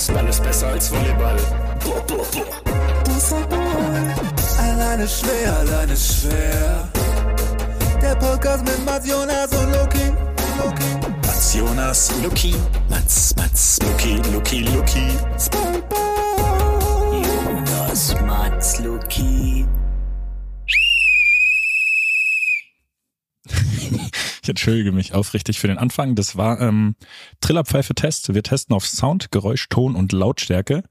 Faustball ist besser als Volleyball. Boah, boah, boah. Alleine schwer, alleine schwer. Der Podcast mit Mats Jonas und Loki. Loki. Mats Jonas, Luki, Mats, Mats, Luki, Luki, Luki. SpongeBob. Jonas, Mats, Luki. Ich entschuldige mich aufrichtig für den Anfang. Das war ähm, Trillerpfeife-Test. Wir testen auf Sound, Geräusch, Ton und Lautstärke.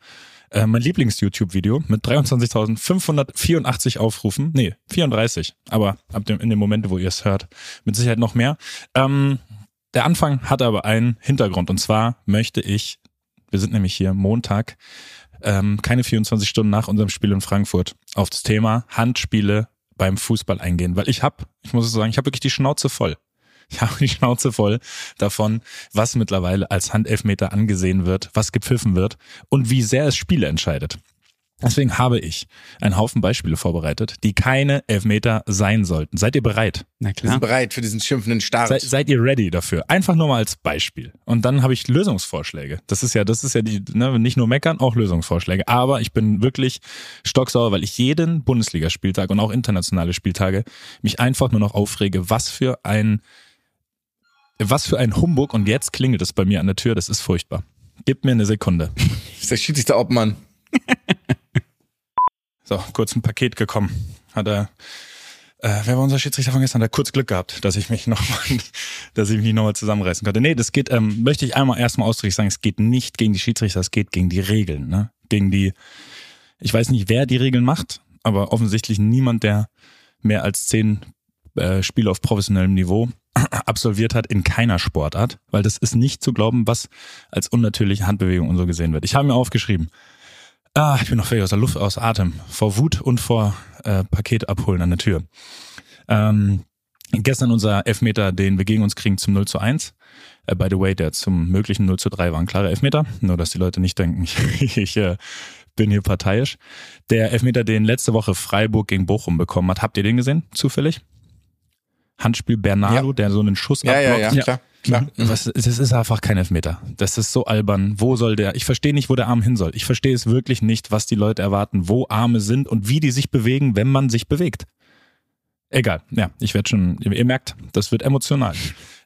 Äh, mein Lieblings-YouTube-Video mit 23.584 Aufrufen. Nee, 34. Aber ab dem, in dem Moment, wo ihr es hört, mit Sicherheit noch mehr. Ähm, der Anfang hat aber einen Hintergrund. Und zwar möchte ich, wir sind nämlich hier Montag, ähm, keine 24 Stunden nach unserem Spiel in Frankfurt, auf das Thema Handspiele beim Fußball eingehen. Weil ich habe, ich muss sagen, ich habe wirklich die Schnauze voll. Ich habe die Schnauze voll davon, was mittlerweile als Handelfmeter angesehen wird, was gepfiffen wird und wie sehr es Spiele entscheidet. Deswegen habe ich einen Haufen Beispiele vorbereitet, die keine Elfmeter sein sollten. Seid ihr bereit? Na Wir klar. sind bereit für diesen schimpfenden Start. Seid, seid ihr ready dafür? Einfach nur mal als Beispiel. Und dann habe ich Lösungsvorschläge. Das ist ja, das ist ja die, ne, nicht nur meckern, auch Lösungsvorschläge. Aber ich bin wirklich stocksauer, weil ich jeden Bundesligaspieltag und auch internationale Spieltage mich einfach nur noch aufrege, was für ein, was für ein Humbug. Und jetzt klingelt es bei mir an der Tür. Das ist furchtbar. Gib mir eine Sekunde. ist der Schiedsrichter Obmann. So, kurz ein Paket gekommen. Hat er, äh, wer war unser Schiedsrichter von gestern? Hat er kurz Glück gehabt, dass ich mich noch mal, dass ich mich nochmal zusammenreißen konnte. Nee, das geht, ähm, möchte ich einmal erstmal ausdrücklich sagen, es geht nicht gegen die Schiedsrichter, es geht gegen die Regeln, ne? Gegen die, ich weiß nicht, wer die Regeln macht, aber offensichtlich niemand, der mehr als zehn äh, Spiele auf professionellem Niveau absolviert hat in keiner Sportart, weil das ist nicht zu glauben, was als unnatürliche Handbewegung und so gesehen wird. Ich habe mir aufgeschrieben, Ah, ich bin noch völlig aus der Luft, aus Atem. Vor Wut und vor äh, Paket abholen an der Tür. Ähm, gestern unser Elfmeter, den wir gegen uns kriegen zum 0 zu 1. Äh, by the way, der zum möglichen 0 zu 3 war ein klarer Elfmeter. Nur, dass die Leute nicht denken, ich, ich äh, bin hier parteiisch. Der Elfmeter, den letzte Woche Freiburg gegen Bochum bekommen hat, habt ihr den gesehen? Zufällig? Handspiel Bernardo, Ja. der so einen Schuss Ja, ja, ja, abblockt. klar. klar. Was, das ist einfach kein Elfmeter. Das ist so albern. Wo soll der? Ich verstehe nicht, wo der Arm hin soll. Ich verstehe es wirklich nicht, was die Leute erwarten, wo Arme sind und wie die sich bewegen, wenn man sich bewegt. Egal. Ja, ich werde schon. Ihr, ihr merkt, das wird emotional.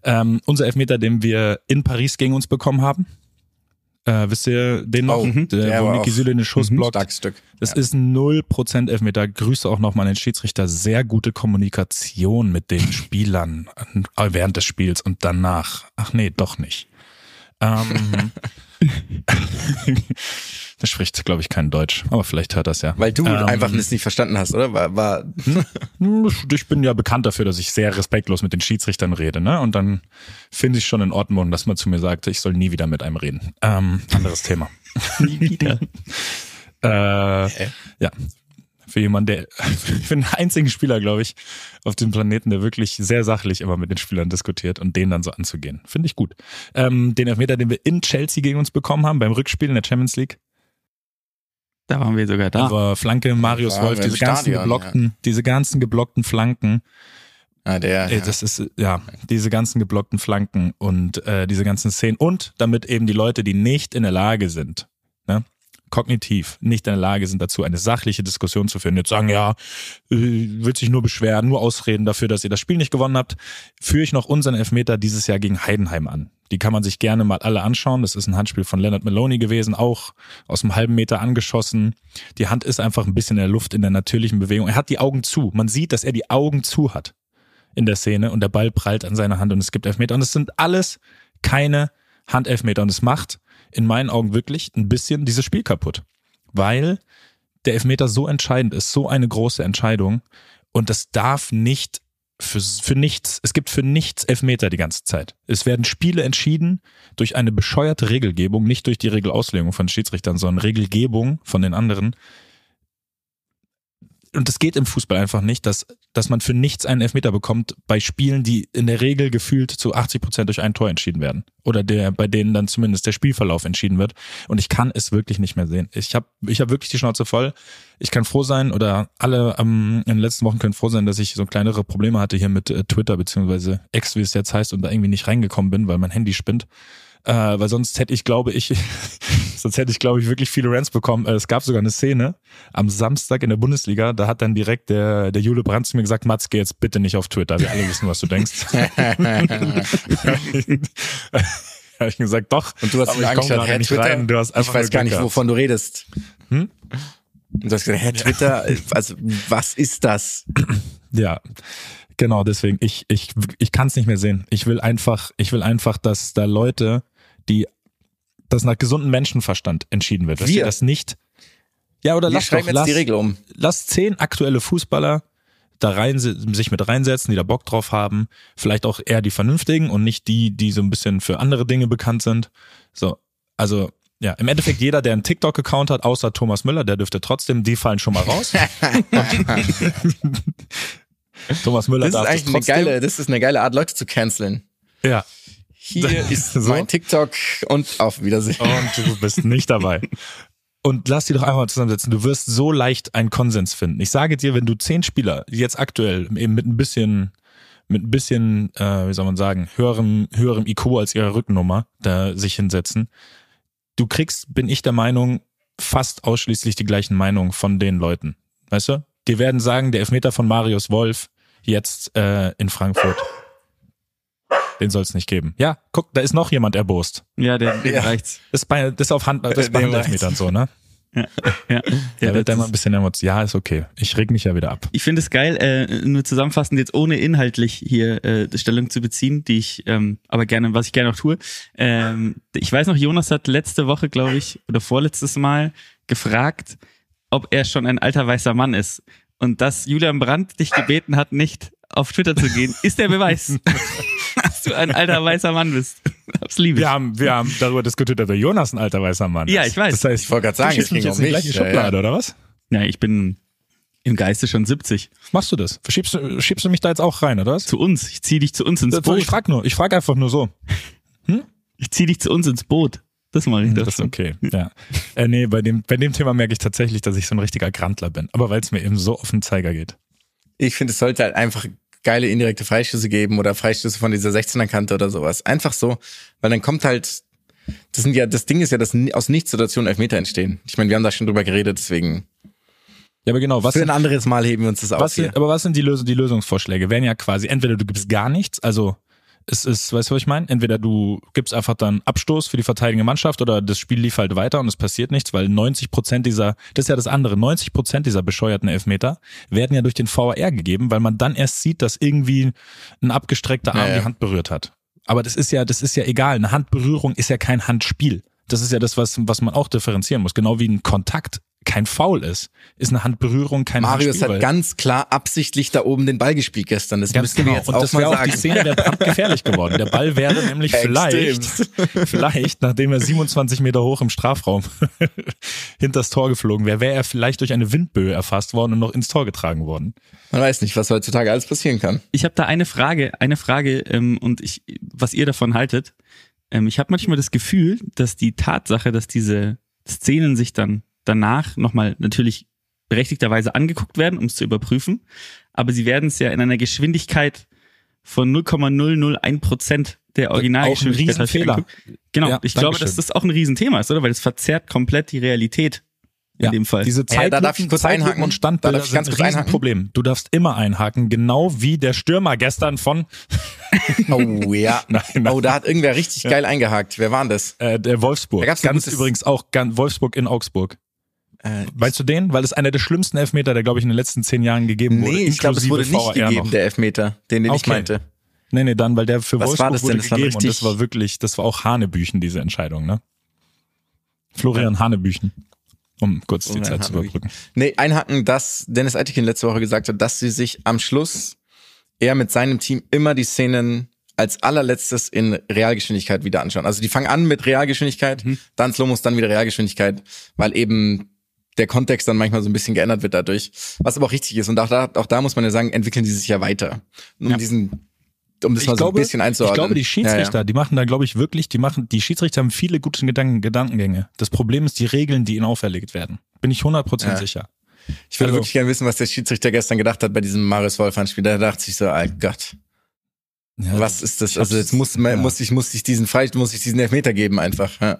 Ähm, unser Elfmeter, den wir in Paris gegen uns bekommen haben. Äh, wisst ihr den noch? Oh, mhm. der, Der wo Niki Süle den Schuss Mhm. blockt. Starkes Stück. Das Ja. ist 0% Elfmeter. Grüße auch nochmal den Schiedsrichter. Sehr gute Kommunikation mit den Spielern während des Spiels und danach. Ach nee, doch nicht. Ähm, das spricht, glaube ich, kein Deutsch, aber vielleicht hört das ja. Weil du Ähm, einfach das nicht verstanden hast, oder? War, war Ich bin ja bekannt dafür, dass ich sehr respektlos mit den Schiedsrichtern rede, ne? Und dann finde ich schon in Ordnung, dass man zu mir sagt, ich soll nie wieder mit einem reden. Ähm, anderes Thema. Nie wieder. Äh, ja. Für jemanden, der, für den einzigen Spieler, glaube ich, auf dem Planeten, der wirklich sehr sachlich immer mit den Spielern diskutiert und den dann so anzugehen. Finde ich gut. Ähm, den Elfmeter, den wir in Chelsea gegen uns bekommen haben, beim Rückspiel in der Champions League. Da waren wir sogar da. Aber Flanke, Marius Wolf, diese ganzen Stadion, geblockten, diese ganzen geblockten Flanken. ah, der. Ey, das ist, ja, diese ganzen geblockten Flanken und äh, diese ganzen Szenen. Und damit eben die Leute, die nicht in der Lage sind, kognitiv nicht in der Lage sind dazu, eine sachliche Diskussion zu führen, jetzt sagen, ja, äh, will sich nur beschweren, nur ausreden dafür, dass ihr das Spiel nicht gewonnen habt, führe ich noch unseren Elfmeter dieses Jahr gegen Heidenheim an. Die kann man sich gerne mal alle anschauen. Das ist ein Handspiel von Leonard Maloney gewesen, auch aus einem halben Meter angeschossen. Die Hand ist einfach ein bisschen in der Luft, in der natürlichen Bewegung. Er hat die Augen zu. Man sieht, dass er die Augen zu hat in der Szene und der Ball prallt an seiner Hand und es gibt Elfmeter. Und es sind alles keine Handelfmeter und es macht in meinen Augen wirklich ein bisschen dieses Spiel kaputt. Weil der Elfmeter so entscheidend ist, so eine große Entscheidung und das darf nicht für, für nichts, es gibt für nichts Elfmeter die ganze Zeit. Es werden Spiele entschieden durch eine bescheuerte Regelgebung, nicht durch die Regelauslegung von Schiedsrichtern, sondern Regelgebung von den anderen, und es geht im Fußball einfach nicht, dass, dass man für nichts einen Elfmeter bekommt bei Spielen, die in der Regel gefühlt zu 80 Prozent durch ein Tor entschieden werden. Oder der, bei denen dann zumindest der Spielverlauf entschieden wird. Und ich kann es wirklich nicht mehr sehen. Ich habe ich hab wirklich die Schnauze voll. Ich kann froh sein, oder alle ähm, in den letzten Wochen können froh sein, dass ich so kleinere Probleme hatte hier mit äh, Twitter, beziehungsweise X, wie es jetzt heißt, und da irgendwie nicht reingekommen bin, weil mein Handy spinnt. Äh, weil sonst hätte ich, glaube ich, sonst hätte ich, glaube ich, wirklich viele Rants bekommen. Äh, es gab sogar eine Szene am Samstag in der Bundesliga, da hat dann direkt der, der Jule Brandt zu mir gesagt, Mats, geh jetzt bitte nicht auf Twitter, wir alle wissen, was du denkst. habe ich gesagt, doch. Und du hast aber ihn ich komm angeschaut, Herr nicht Twitter, rein. Du hast ich weiß gar nicht, wovon du redest. Hm? Und du hast gesagt, Herr Twitter, also was ist das? Ja, genau, deswegen, ich, ich, ich kann es nicht mehr sehen. Ich will einfach, ich will einfach, dass da Leute, die das nach gesundem Menschenverstand entschieden wird. Dass Wir. das nicht. Ja, oder Wir lass schreiben doch, jetzt lass, die Regel um. lass zehn aktuelle Fußballer da rein, sich mit reinsetzen, die da Bock drauf haben. Vielleicht auch eher die vernünftigen und nicht die, die so ein bisschen für andere Dinge bekannt sind. So, also ja, im Endeffekt jeder, der einen TikTok-Account hat, außer Thomas Müller, der dürfte trotzdem, die fallen schon mal raus. Thomas Müller Das ist darf eigentlich das eine trotzdem. geile, das ist eine geile Art, Leute zu canceln. Ja, Hier ist So. mein TikTok und auf Wiedersehen. und du bist nicht dabei. Und lass die doch einfach mal zusammensetzen. Du wirst so leicht einen Konsens finden. Ich sage dir, wenn du zehn Spieler, jetzt aktuell eben mit ein bisschen, mit ein bisschen, äh, wie soll man sagen, höherem, höherem IQ als ihre Rückennummer da sich hinsetzen, du kriegst, bin ich der Meinung, fast ausschließlich die gleichen Meinungen von den Leuten. Weißt du? Die werden sagen, der Elfmeter von Marius Wolf jetzt äh, in Frankfurt. Den soll es nicht geben. Ja, guck, da ist noch jemand erbost. Ja, der, Ja. reicht's. Das ist bei, das ist auf Hand, das ist bei Handelfmetern so, ne? Ja, ja. Der ja wird das dann mal ein bisschen emotional. Ja, ist okay. Ich reg mich ja wieder ab. Ich finde es geil, äh, nur zusammenfassend jetzt ohne inhaltlich hier äh, Stellung zu beziehen, die ich ähm, aber gerne, was ich gerne auch tue. Ähm, ich weiß noch, Jonas hat letzte Woche, glaube ich, oder vorletztes Mal gefragt, ob er schon ein alter weißer Mann ist. Und dass Julian Brandt dich gebeten hat, nicht auf Twitter zu gehen, ist der Beweis, dass du ein alter weißer Mann bist. Das liebe ich. Wir haben, wir haben darüber diskutiert, dass der Jonas ein alter weißer Mann ist. Ja, ich weiß. Das heißt, Ich wollte gerade sagen, mich um jetzt in die gleiche Ja, Schublade, ja. oder was? Ja, ich bin im Geiste schon 70. Machst du das? Schiebst, du- schiebst du mich da jetzt auch rein, oder was? Zu uns. Ich zieh dich zu uns ins Ich Boot. frag nur, ich frag einfach nur so. Ich zieh dich zu uns ins Boot. Das mache ich doch Das ist okay. Ja. Äh, nee, bei dem, bei dem Thema merke ich tatsächlich, dass ich so ein richtiger Grantler bin. Aber weil es mir eben so auf den Zeiger geht. Ich finde, es sollte halt einfach geile indirekte Freischüsse geben oder Freischüsse von dieser 16er Kante oder sowas. Einfach so, weil dann kommt halt, das sind ja, das Ding ist ja, dass aus Nichtssituationen Elfmeter entstehen. Ich meine, wir haben da schon drüber geredet, deswegen. Ja, aber genau, was Für ein anderes Mal heben wir uns das auf Was hier. sind, aber was sind die, Lösung, die Lösungsvorschläge? Wären ja quasi, entweder du gibst gar nichts, also es ist, weißt du, was ich meine? Entweder du gibst einfach dann Abstoß für die verteidigende Mannschaft oder das Spiel lief halt weiter und es passiert nichts, weil 90 Prozent dieser, das ist ja das andere, 90 Prozent dieser bescheuerten Elfmeter werden ja durch den VAR gegeben, weil man dann erst sieht, dass irgendwie ein abgestreckter Arm Ja, ja. die Hand berührt hat. Aber das ist ja, das ist ja egal. Eine Handberührung ist ja kein Handspiel. Das ist ja das, was, was man auch differenzieren muss. Genau wie ein Kontakt kein Foul ist, ist eine Handberührung kein Marius Handspiel. hat ganz klar absichtlich da oben den Ball gespielt gestern. Das Ganz müssen wir genau. jetzt Und auch das mal wäre auch sagen. die Szene der Brand gefährlich geworden. Der Ball wäre nämlich vielleicht, vielleicht, nachdem er 27 Meter hoch im Strafraum hinters Tor geflogen wäre, wäre er vielleicht durch eine Windböe erfasst worden und noch ins Tor getragen worden. Man weiß nicht, was heutzutage alles passieren kann. Ich habe da eine Frage, eine Frage ähm, und ich, was ihr davon haltet. Ähm, ich habe manchmal das Gefühl, dass die Tatsache, dass diese Szenen sich dann danach nochmal natürlich berechtigterweise angeguckt werden, um es zu überprüfen, aber sie werden es ja in einer Geschwindigkeit von 0,001 Prozent der Originalgeschwindigkeit Auch ein Riesenfehler. Genau, Ja, ich glaube, Dankeschön. dass das auch ein Riesenthema ist, oder? Weil es verzerrt komplett die Realität in dem Fall. Diese Ja, Zeitlupen, da darf ich kurz Zeitlupen einhaken. und Da Standbilder darf ich sind ganz ein kurz einhaken. Riesenproblem. Du darfst immer einhaken, genau wie der Stürmer gestern von Oh ja. Nein, nein. Oh, da hat irgendwer richtig geil eingehakt. Wer war denn das? äh, der Wolfsburg. Da gab's ein Ganz übrigens auch ganz, Wolfsburg in Augsburg. Äh, Weißt du den? Weil es einer der schlimmsten Elfmeter, der glaube ich in den letzten zehn Jahren gegeben wurde. nee, ich glaube, es wurde nicht VAR gegeben, noch. der Elfmeter, den, den ich Okay. meinte. Nee, nee, dann, weil der für Was Wolfsburg war das denn? wurde Das war gegeben und richtig- das war wirklich, das war auch Hanebüchen, diese Entscheidung, ne? Florian Hanebüchen. Um kurz die Zeit zu überbrücken. Nee, einhaken, dass Dennis Eitekin letzte Woche gesagt hat, dass sie sich am Schluss er mit seinem Team immer die Szenen als allerletztes in Realgeschwindigkeit wieder anschauen. Also die fangen an mit Realgeschwindigkeit, dann Slomos, dann wieder Realgeschwindigkeit, weil eben der Kontext dann manchmal so ein bisschen geändert wird dadurch. Was aber auch richtig ist. Und auch da, auch da muss man ja sagen, entwickeln die sich ja weiter. Um Ja. diesen, um das Ich mal so glaube, ein bisschen einzuordnen. ich glaube, die Schiedsrichter, Ja, ja. die machen da, glaube ich, wirklich, die machen, die Schiedsrichter haben viele gute Gedanken, Gedankengänge. Das Problem ist die Regeln, die ihnen auferlegt werden. Bin ich 100% Ja. sicher. Ich würde Also- wirklich gerne wissen, was der Schiedsrichter gestern gedacht hat bei diesem Marius Wolfan-Spiel. Da dachte ich so, oh Gott. Ja, Was ist das? Also jetzt muss, muss ich, muss ich diesen Frei, muss ich diesen Elfmeter geben einfach. Ja.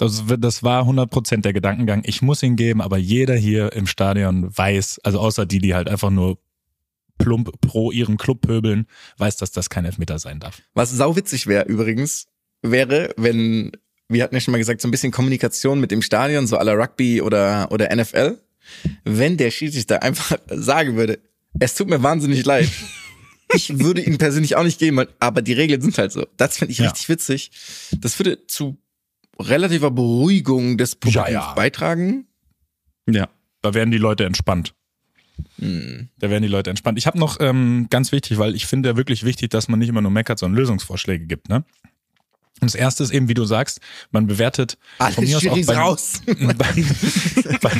Das, das war 100% der Gedankengang. Ich muss ihn geben, aber jeder hier im Stadion weiß, also außer die, die halt einfach nur plump pro ihren Club pöbeln, weiß, dass das kein Elfmeter sein darf. Was sauwitzig wäre übrigens, wäre, wenn, wir hatten ja schon mal gesagt, so ein bisschen Kommunikation mit dem Stadion, so aller Rugby oder, oder NFL, wenn der Schiedsrichter einfach sagen würde, es tut mir wahnsinnig leid. Ich würde ihn persönlich auch nicht geben, aber die Regeln sind halt so. Das finde ich Ja. richtig witzig. Das würde zu relativer Beruhigung des Publikums Ja, ja. beitragen. Ja. Da werden die Leute entspannt. Da werden die Leute entspannt. Ich habe noch ähm, ganz wichtig, weil ich finde ja wirklich wichtig, dass man nicht immer nur meckert, sondern Lösungsvorschläge gibt. Ne? Und das erste ist eben, wie du sagst, man bewertet Alle von mir aus auch bei, raus. bei, bei,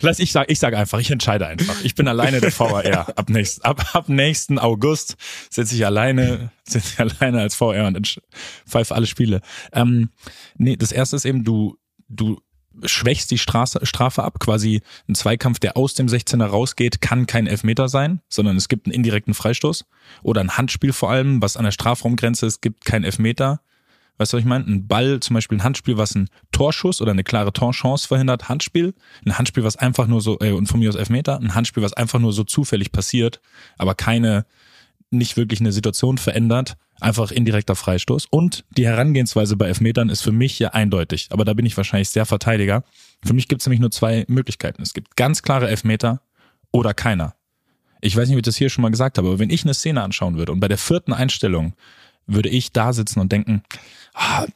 lass ich sag, ich sage einfach, ich entscheide einfach. Ich bin alleine der VAR. Ab nächsten, ab, ab nächsten August sitze ich alleine, sitze ich alleine als VR und pfeife alle Spiele. Ähm, nee, das erste ist eben, du, du schwächst die Straße, Strafe ab. Quasi ein Zweikampf, der aus dem 16er rausgeht, kann kein Elfmeter sein, sondern es gibt einen indirekten Freistoß. Oder ein Handspiel vor allem, was an der Strafraumgrenze ist, gibt kein Elfmeter. Weißt du, was ich meine? Ein Ball, zum Beispiel ein Handspiel, was einen Torschuss oder eine klare Torchance verhindert, Handspiel. Ein Handspiel, was einfach nur so, äh, und von mir aus Elfmeter, ein Handspiel, was einfach nur so zufällig passiert, aber keine, nicht wirklich eine Situation verändert, einfach indirekter Freistoß. Und die Herangehensweise bei Elfmetern ist für mich ja eindeutig, aber da bin ich wahrscheinlich sehr Verteidiger. Für mich gibt es nämlich nur zwei Möglichkeiten. Es gibt ganz klare Elfmeter oder keiner. Ich weiß nicht, ob ich das hier schon mal gesagt habe, aber wenn ich eine Szene anschauen würde und bei der vierten Einstellung würde ich da sitzen und denken, ah,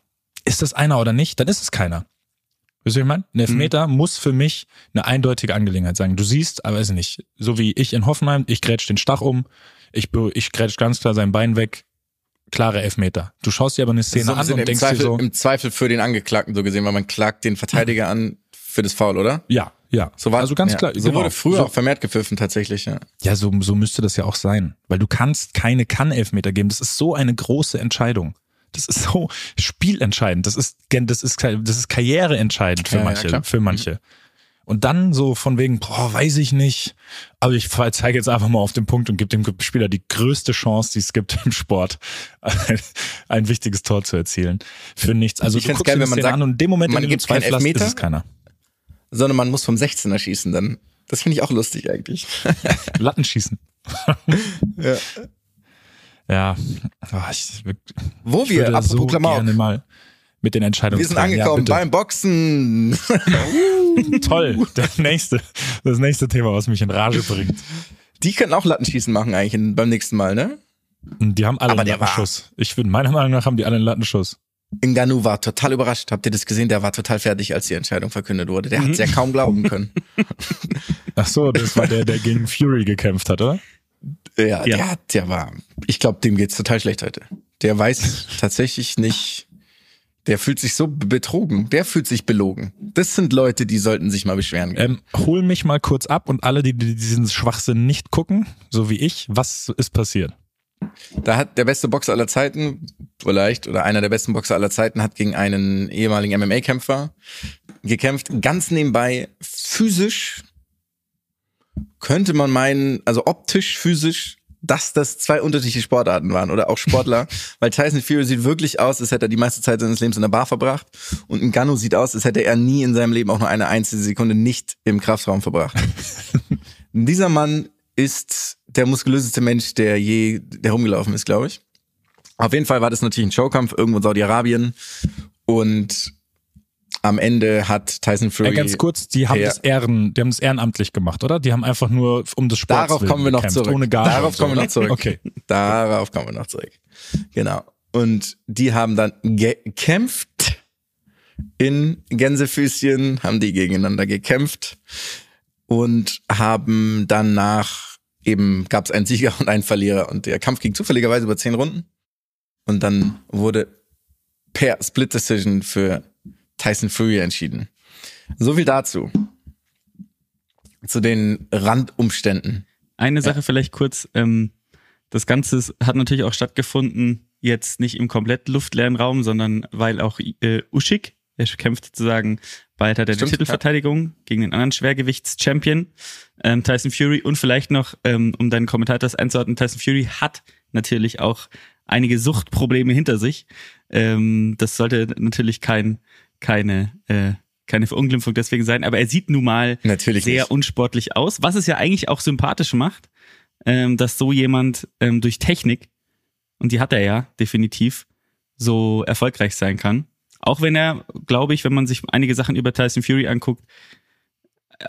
ist das einer oder nicht, dann ist es keiner. Wisst ihr, was ich meine? Ein Elfmeter muss für mich eine eindeutige Angelegenheit sein. Du siehst, aber weiß ich nicht, so wie ich in Hoffenheim, ich grätsch den Stach um, ich, ich grätsch ganz klar sein Bein weg, klare Elfmeter. Du schaust dir aber eine Szene So, an sind und denkst Zweifel, dir so, im Zweifel für den Angeklagten so gesehen, weil man klagt den Verteidiger an für das Foul, oder? ja, ja. So war also ganz ja. klar. So genau. wurde früher so, auch vermehrt gepfiffen tatsächlich, ja. Ja, so, so müsste das ja auch sein. Weil du kannst keine Kann-Elfmeter geben. Das ist so eine große Entscheidung. Das ist so spielentscheidend. Das ist, das ist, das ist karriereentscheidend für Ja, ja, manche, klar. für manche. Und dann so von wegen, boah, weiß ich nicht. Aber ich zeige jetzt einfach mal auf den Punkt und gebe dem Spieler die größte Chance, die es gibt im Sport, ein, wichtiges Tor zu erzielen. Für nichts. Also Ich du guckst geil, dir wenn die man sagt, an und in dem Moment, man in dem du gibt keinen hast, ist Elfmeter. es keiner. Sondern man muss vom 16er schießen dann. Das finde ich auch lustig eigentlich. Lattenschießen. Ja. Ja, oh, ich, Wo ich wir, apropos so Klamauk, gerne mal mit den Entscheidungen. wir sind angekommen beim Boxen. Toll, das nächste, das nächste Thema, was mich in Rage bringt. Die können auch Lattenschießen machen eigentlich beim nächsten Mal, ne? Die haben alle Aber einen Lattenschuss. Ich finde, meiner Meinung nach haben die alle einen Lattenschuss. Ngannou war total überrascht. Habt ihr das gesehen? Der war total fertig, als die Entscheidung verkündet wurde. Der hat es ja kaum glauben können. Ach so, das war der, der gegen Fury gekämpft hat, oder? Ja, Ja. Der, hat- der war, ich glaube, dem geht's total schlecht heute. Der weiß tatsächlich nicht, der fühlt sich so betrogen, der fühlt sich belogen. Das sind Leute, die sollten sich mal beschweren. Ähm, hol mich mal kurz ab und alle, die, die diesen Schwachsinn nicht gucken, so wie ich, was ist passiert? Da hat der beste Boxer aller Zeiten, vielleicht, oder einer der besten Boxer aller Zeiten, hat gegen einen ehemaligen MMA-Kämpfer gekämpft. Ganz nebenbei physisch könnte man meinen, also optisch, physisch, dass das zwei unterschiedliche Sportarten waren oder auch Sportler, weil Tyson Fury sieht wirklich aus, als hätte er die meiste Zeit seines Lebens in der Bar verbracht und Ngannou sieht aus, als hätte er nie in seinem Leben auch nur eine einzige Sekunde nicht im Kraftraum verbracht. Dieser Mann ist der muskulöseste Mensch, der je herumgelaufen ist, glaube ich. Auf jeden Fall war das natürlich ein Showkampf irgendwo in Saudi-Arabien und am Ende hat Tyson Fury Äh, ganz kurz, die haben Ja. das Ehren, die haben das ehrenamtlich gemacht, oder? Die haben einfach nur um des Sports Darauf kommen wir noch gekämpft, zurück. Ohne Gage Darauf so, kommen wir noch zurück. Okay. Darauf kommen wir noch zurück. Genau. Und die haben dann gekämpft in Gänsefüßchen, haben die gegeneinander gekämpft und haben danach eben gab es einen Sieger und einen Verlierer und der Kampf ging zufälligerweise über zehn Runden und dann wurde per Split Decision für Tyson Fury entschieden. So viel dazu. Zu den Randumständen. Eine Sache vielleicht kurz. Ähm, das Ganze hat natürlich auch stattgefunden, jetzt nicht im komplett luftleeren Raum, sondern weil auch äh, Usyk, er kämpft sozusagen weiter der Stimmt, Titelverteidigung gegen den anderen Schwergewichts-Champion, ähm, Tyson Fury. Und vielleicht noch, ähm, um deinen Kommentar das einzuordnen, Tyson Fury hat natürlich auch einige Suchtprobleme hinter sich. Ähm, das sollte natürlich kein, keine, äh, keine Verunglimpfung deswegen sein, aber er sieht nun mal Natürlich sehr nicht. unsportlich aus, was es ja eigentlich auch sympathisch macht, ähm, dass so jemand ähm, durch Technik, und die hat er ja definitiv, so erfolgreich sein kann. Auch wenn er, glaube ich, wenn man sich einige Sachen über Tyson Fury anguckt,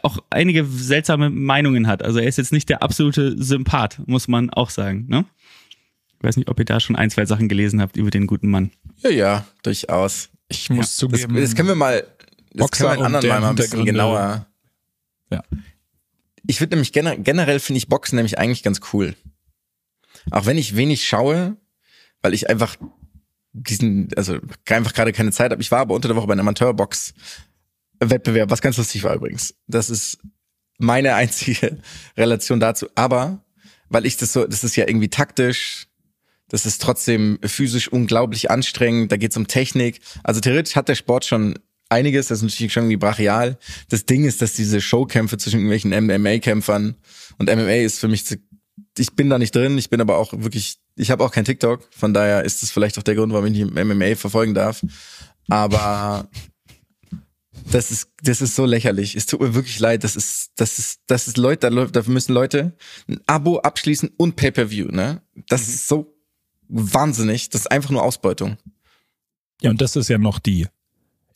auch einige seltsame Meinungen hat. Also er ist jetzt nicht der absolute Sympath, muss man auch sagen. Ne? Ich weiß nicht, ob ihr da schon ein, zwei Sachen gelesen habt über den guten Mann. Ja, ja, durchaus. Ich muss Das, zugeben. das können wir mal, das Boxer können wir in und anderen deren mal ein bisschen genauer. Ja. Ich würde nämlich gener generell finde ich Boxen nämlich eigentlich ganz cool. Auch wenn ich wenig schaue, weil ich einfach diesen, also einfach gerade keine Zeit habe. Ich war aber unter der Woche bei einem Amateurbox-Wettbewerb, was ganz lustig war übrigens. Das ist meine einzige Relation dazu. Aber weil ich das so, das ist ja irgendwie taktisch, das ist trotzdem physisch unglaublich anstrengend, da geht's um Technik. Also theoretisch hat der Sport schon einiges, das ist natürlich schon irgendwie brachial. Das Ding ist, dass diese Showkämpfe zwischen irgendwelchen MMA-Kämpfern und MMA ist für mich, ich bin da nicht drin, ich bin aber auch wirklich, ich habe auch kein TikTok, von daher ist das vielleicht auch der Grund, warum ich nicht MMA verfolgen darf. Aber das ist, das ist so lächerlich. Es tut mir wirklich leid. Das ist, das ist, das ist Leute, da dafür müssen Leute ein Abo abschließen und Pay-per-View, ne? Das ist so wahnsinnig. Das ist einfach nur Ausbeutung. Ja, und das ist ja noch die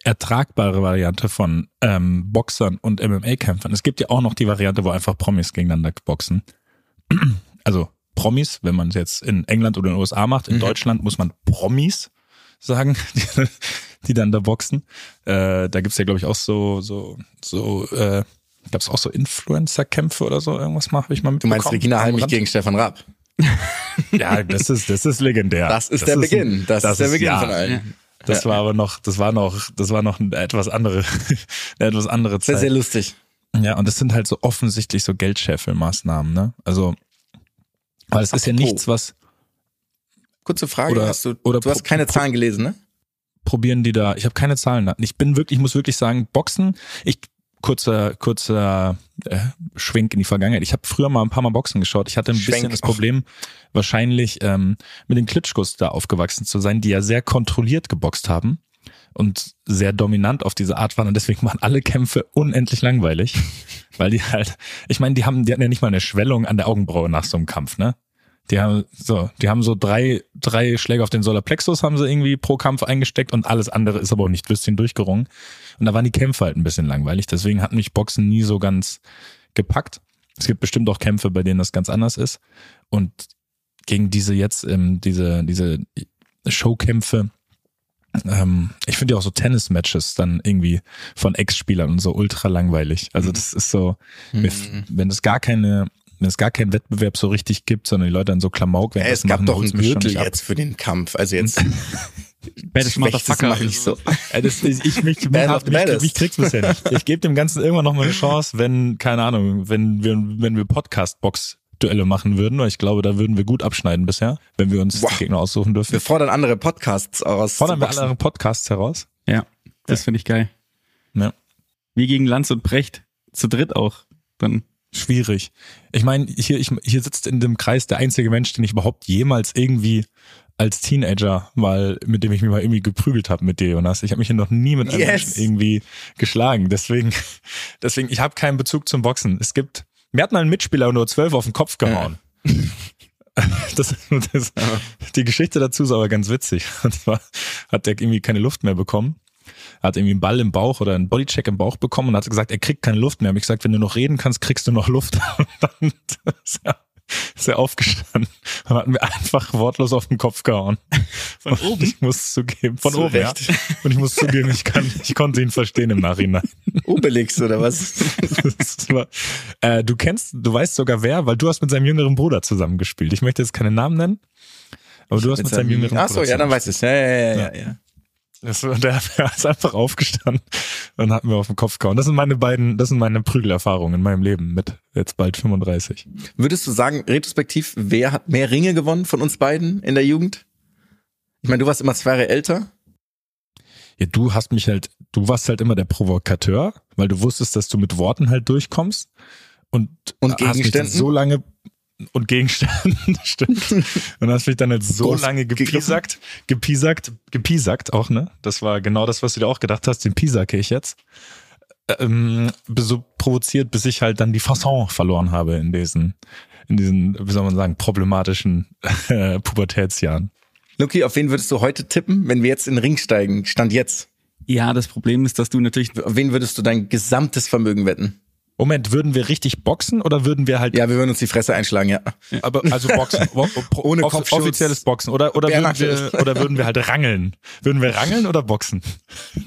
ertragbare Variante von ähm, Boxern und MMA-Kämpfern. Es gibt ja auch noch die Variante, wo einfach Promis gegeneinander boxen. Also Promis, wenn man es jetzt in England oder in den USA macht, in Mhm. Deutschland muss man Promis sagen, die, die dann da boxen. Äh, da gibt's ja, glaube ich, auch so, so, so, äh, gab's auch so Influencer-Kämpfe oder so, irgendwas mal, habe ich mal Du mitbekommen. meinst Regina Halmich Rand. gegen Stefan Raab. Ja, das ist, das ist legendär. Das ist der Beginn. Das, ist der Beginn ja, von allen. Das war aber noch, das war noch, das war noch eine etwas andere, eine etwas andere Sehr, Zeit. sehr lustig. Ja, und das sind halt so offensichtlich so Geldscheffelmaßnahmen, ne? Also, weil es ist ja nichts, was Kurze Frage. Oder- hast du, oder du hast keine Zahlen gelesen, ne? probieren die da. Ich habe keine Zahlen. da. Ich bin wirklich, ich muss wirklich sagen, Boxen. Ich kurzer kurzer äh, Schwenk in die Vergangenheit. Ich habe früher mal ein paar Mal Boxen geschaut. Ich hatte ein Schwenk, bisschen das. Problem, wahrscheinlich ähm, mit den Klitschkos da aufgewachsen zu sein, die ja sehr kontrolliert geboxt haben und sehr dominant auf diese Art waren und deswegen waren alle Kämpfe unendlich langweilig, weil die halt, ich meine, die haben, die hatten ja nicht mal eine Schwellung an der Augenbraue nach so einem Kampf, ne? Die haben so, die haben so drei, drei Schläge auf den Solarplexus haben sie irgendwie pro Kampf eingesteckt und alles andere ist aber auch nicht bisschen durchgerungen. Und da waren die Kämpfe halt ein bisschen langweilig. Deswegen hat mich Boxen nie so ganz gepackt. Es gibt bestimmt auch Kämpfe, bei denen das ganz anders ist. Und gegen diese jetzt, ähm, diese, diese Showkämpfe, ähm, ich finde ja auch so Tennis-Matches dann irgendwie von Ex-Spielern und so ultra langweilig. Also das ist so, mir- wenn es gar keine, wenn es gar keinen Wettbewerb so richtig gibt, sondern die Leute dann so Klamauk werden, Ey, es gab doch einen Gürtel jetzt für den Kampf. Also jetzt Baddest Motherfucker. nicht so. Das, ich, ich, mich, mich, of mich, mich, kriegt's bisher nicht. Ich gebe dem Ganzen irgendwann noch mal eine Chance, wenn, keine Ahnung, wenn wir, wenn wir Podcast-Box-Duelle machen würden, weil ich glaube, da würden wir gut abschneiden bisher, wenn wir uns Boah. die Gegner aussuchen dürfen. Wir fordern andere Podcasts aus. Fordern wir alle Podcasts heraus? Ja, das finde ich geil. Ja. Wie gegen Lanz und Brecht. Zu dritt auch. Dann. Schwierig. Ich meine, hier, ich, hier sitzt in dem Kreis der einzige Mensch, den ich überhaupt jemals irgendwie als Teenager mal, mit dem ich mich mal irgendwie geprügelt habe mit dir, Jonas. Ich habe mich hier noch nie mit einem Yes. Menschen irgendwie geschlagen. Deswegen, deswegen, ich habe keinen Bezug zum Boxen. Es gibt, mir hat mal ein Mitspieler nur zwölf auf den Kopf gehauen. Das, das, die Geschichte dazu ist aber ganz witzig. Und zwar hat der irgendwie keine Luft mehr bekommen. Hat irgendwie einen Ball im Bauch oder einen Bodycheck im Bauch bekommen und hat gesagt, er kriegt keine Luft mehr. Hab ich gesagt, wenn du noch reden kannst, kriegst du noch Luft. Und dann ist er, ist er aufgestanden und hat mir einfach wortlos auf den Kopf gehauen. Von oben? Ich muss zugeben, von Zu oben, ja. Und ich muss zugeben, ich, kann, ich konnte ihn verstehen im Nachhinein. Obelix oder was? War, äh, du kennst, du weißt sogar wer, weil du hast mit seinem jüngeren Bruder zusammengespielt. Ich möchte jetzt keine Namen nennen, aber du hast mit, seinem jüngeren Ach Bruder so, ja, dann weiß ich es. Ja, ja, ja, ja, ja. Das der, ist einfach aufgestanden und hat mir auf den Kopf gehauen. Das sind meine beiden, das sind meine Prügelerfahrungen in meinem Leben mit jetzt bald 35. Würdest du sagen, retrospektiv, wer hat mehr Ringe gewonnen von uns beiden in der Jugend? Ich meine, du warst immer zwei Jahre älter. Ja, du hast mich halt, du warst halt immer der Provokateur, weil du wusstest, dass du mit Worten halt durchkommst und, Und hast mich dann Gegenständen? so lange, und Gegenständen, stimmt. Und hast mich dann halt so Groß lange gepiesackt, gepiesackt, gepiesackt auch, ne? Das war genau das, was du dir auch gedacht hast, den piesacke ich jetzt. Ähm, so provoziert, bis ich halt dann die Fasson verloren habe in diesen, in diesen, wie soll man sagen, problematischen äh, Pubertätsjahren. Luki, auf wen würdest du heute tippen, wenn wir jetzt in den Ring steigen? Stand jetzt. Ja, das Problem ist, dass du natürlich Auf wen würdest du dein gesamtes Vermögen wetten? Moment, würden wir richtig boxen oder würden wir halt Ja, wir würden uns die Fresse einschlagen, ja. Aber also Boxen, Ohne off- Kopfschutz. offizielles Boxen oder oder würden wir oder würden wir halt rangeln? Würden wir rangeln oder boxen?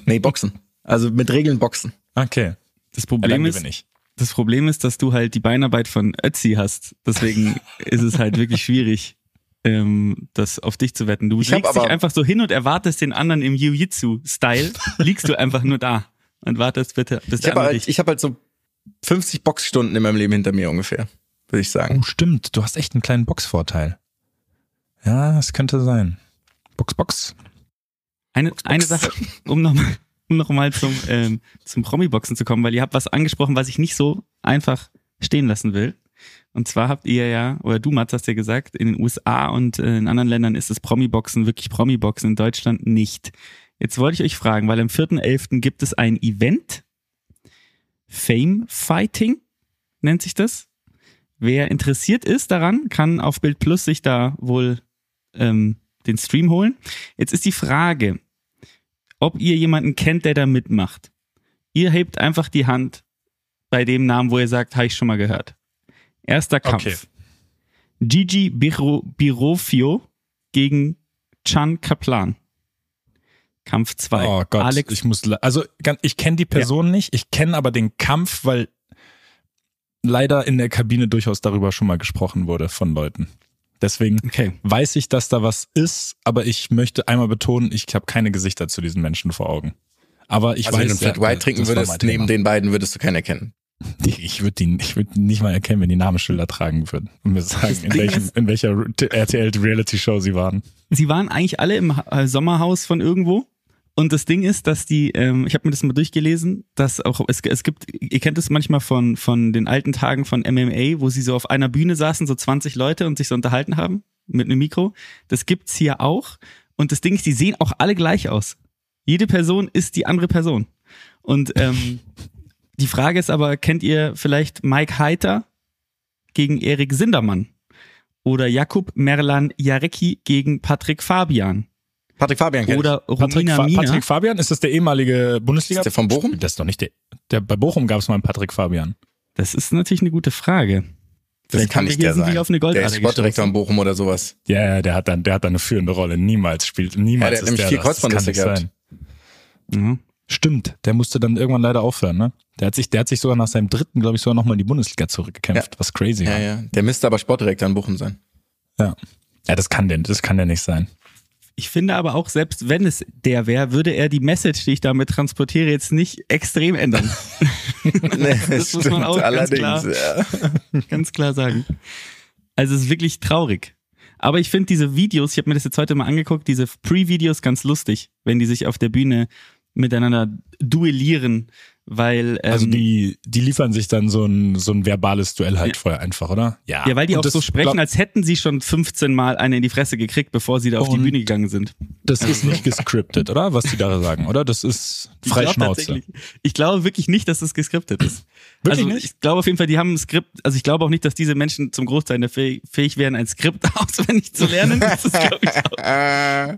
Nee, Boxen. Also mit Regeln Boxen. Okay. das Ja, Problem dann ist, ich. das Problem ist, dass du halt die Beinarbeit von Ötzi hast. Deswegen ist es halt wirklich schwierig, ähm, das auf dich zu wetten. Du Ich hab legst dich einfach so hin und erwartest den anderen im Jiu-Jitsu-Style. liegst du einfach nur da und wartest bitte, bis Ich der habe andere halt, dich. ich hab halt so 50 Boxstunden in meinem Leben hinter mir ungefähr, würde ich sagen. Oh, stimmt. Du hast echt einen kleinen Boxvorteil. Ja, es könnte sein. Box, Box. Eine, eine Sache, um nochmal um noch mal zum, ähm, zum Promi-Boxen zu kommen, weil ihr habt was angesprochen, was ich nicht so einfach stehen lassen will. Und zwar habt ihr ja, oder du Mats hast ja gesagt, in den USA und äh, in anderen Ländern ist das Promi-Boxen wirklich Promi-Boxen, in Deutschland nicht. Jetzt wollte ich euch fragen, weil am 4.11. gibt es ein Event, Fame Fighting nennt sich das. Wer interessiert ist daran, kann auf Bild Plus sich da wohl ähm, den Stream holen. Jetzt ist die Frage, ob ihr jemanden kennt, der da mitmacht. Ihr hebt einfach die Hand bei dem Namen, wo ihr sagt, habe ich schon mal gehört. Erster Kampf. Okay. Gigi Biro, Birofio gegen Chan Kaplan. Kampf 2. Oh Gott, Alex, ich muss also ganz- ich kenne die Person nicht, ich kenne aber den Kampf, weil leider in der Kabine durchaus darüber schon mal gesprochen wurde von Leuten. Deswegen okay. weiß ich, dass da was ist, aber ich möchte einmal betonen, ich habe keine Gesichter zu diesen Menschen vor Augen. Aber ich Also wenn weiß, du Flat ja, White trinken würdest, neben den beiden würdest du keinen erkennen. Ich würde die, ich würde nicht mal erkennen, wenn die Namensschilder tragen würden und mir sagen, in, welchem, in welcher RTL Reality Show sie waren. Sie waren eigentlich alle im äh, Sommerhaus von irgendwo. Und das Ding ist, dass die, ähm, ich habe mir das mal durchgelesen, dass auch es, es gibt, ihr kennt es manchmal von von den alten Tagen von MMA, wo sie so auf einer Bühne saßen, so 20 Leute und sich so unterhalten haben mit einem Mikro. Das gibt's hier auch. Und das Ding ist, die sehen auch alle gleich aus. Jede Person ist die andere Person. Und ähm, die Frage ist aber, kennt ihr vielleicht Mike Heiter gegen Erik Sindermann? Oder Jakub Merlan Jarecki gegen Patrick Fabian? Patrick Fabian kennt Oder Patrick, Romina Fa Mina? Patrick Fabian, ist das der ehemalige Bundesliga? Ist der von Bochum? Das ist doch nicht der. der bei Bochum gab es mal einen Patrick Fabian. Das ist natürlich eine gute Frage. Das Vielleicht kann nicht hier der sein. auf eine der Goldader ist Sportdirektor in Bochum oder sowas. Ja, ja, der hat dann, der hat dann eine führende Rolle. Niemals spielt, niemals Ja, der ist nämlich der vier das. Das kann nicht gehabt. sein. Mhm. Stimmt, der musste dann irgendwann leider aufhören, ne? Der hat sich, der hat sich sogar nach seinem dritten, glaube ich, sogar nochmal in die Bundesliga zurückgekämpft, was crazy Ja, war. ja. Der müsste aber Sportdirektor in Bochum sein. Ja. Ja, das kann denn, das kann der nicht sein. Ich finde aber auch, selbst wenn es der wäre, würde er die Message, die ich damit transportiere, jetzt nicht extrem ändern. Nee, Das muss man auch ganz klar- Ja. Ganz klar sagen. Also es ist wirklich traurig. Aber ich finde diese Videos, ich habe mir das jetzt heute mal angeguckt, diese Pre-Videos ganz lustig, wenn die sich auf der Bühne miteinander duellieren, weil ähm, Also die, die liefern sich dann so ein, so ein verbales Duell halt Ja. vorher einfach, oder? ja, weil die Und auch so sprechen, glaub- als hätten sie schon 15 Mal eine in die Fresse gekriegt, bevor sie da auf die Bühne gegangen sind. Das ist nicht gescriptet, oder? Was die da sagen, oder? Das ist frei ich glaub Schnauze. Ich glaube wirklich nicht, dass das geskriptet ist. Wirklich also nicht? ich glaube auf jeden Fall, die haben ein Skript, also ich glaube auch nicht, dass diese Menschen zum Großteil fähig, fähig wären, ein Skript auswendig zu lernen. Das ist, ich, auch.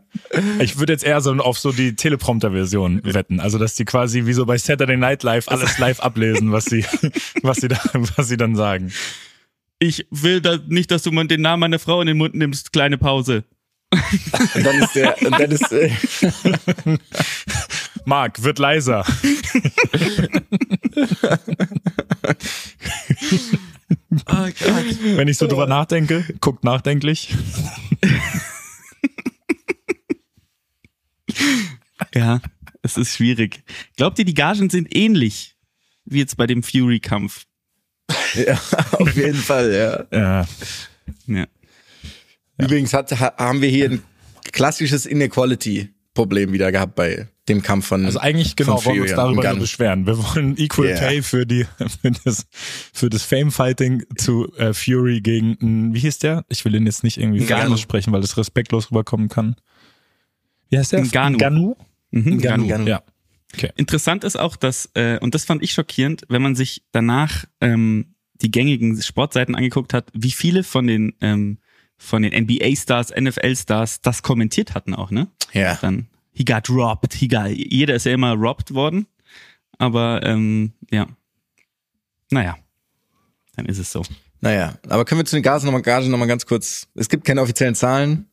Ich würde jetzt eher so auf so die Teleprompter-Version wetten. Also, dass die quasi wie so bei Saturday Night Live alles live ablesen, was sie, was sie, da, was sie dann sagen. Ich will da nicht, dass du mal den Namen meiner Frau in den Mund nimmst. Kleine Pause. und dann ist der, und dann ist, äh, Marc, wird leiser. Oh Gott. Wenn ich so drüber nachdenke, guckt nachdenklich. Ja, es ist schwierig. Glaubt ihr, die Gagen sind ähnlich wie jetzt bei dem Fury-Kampf? ja, auf jeden Fall, ja. Ja. Ja. Übrigens hat, ha, haben wir hier ein klassisches Inequality-Problem wieder gehabt bei dem Kampf von Also eigentlich genau wollen wir uns darüber nur beschweren. Wir wollen Equal Yeah. Pay für die für das für das Fame Fighting zu äh, Fury gegen wie hieß der? Ich will ihn jetzt nicht irgendwie aussprechen, weil das respektlos rüberkommen kann. Wie heißt der? Ngannou. Ngannou? Mhm, Ngannou. Ngannou. Ja. Interessant ist auch, dass, äh, und das fand ich schockierend, wenn man sich danach ähm, die gängigen Sportseiten angeguckt hat, wie viele von den ähm, von den NBA-Stars, NFL-Stars das kommentiert hatten auch, ne? Ja. Dann, he got robbed, he got, jeder ist ja immer robbed worden, aber ähm, ja, naja, dann ist es so. Naja, aber können wir zu den Gasen nochmal, Gage nochmal ganz kurz. Es gibt keine offiziellen Zahlen.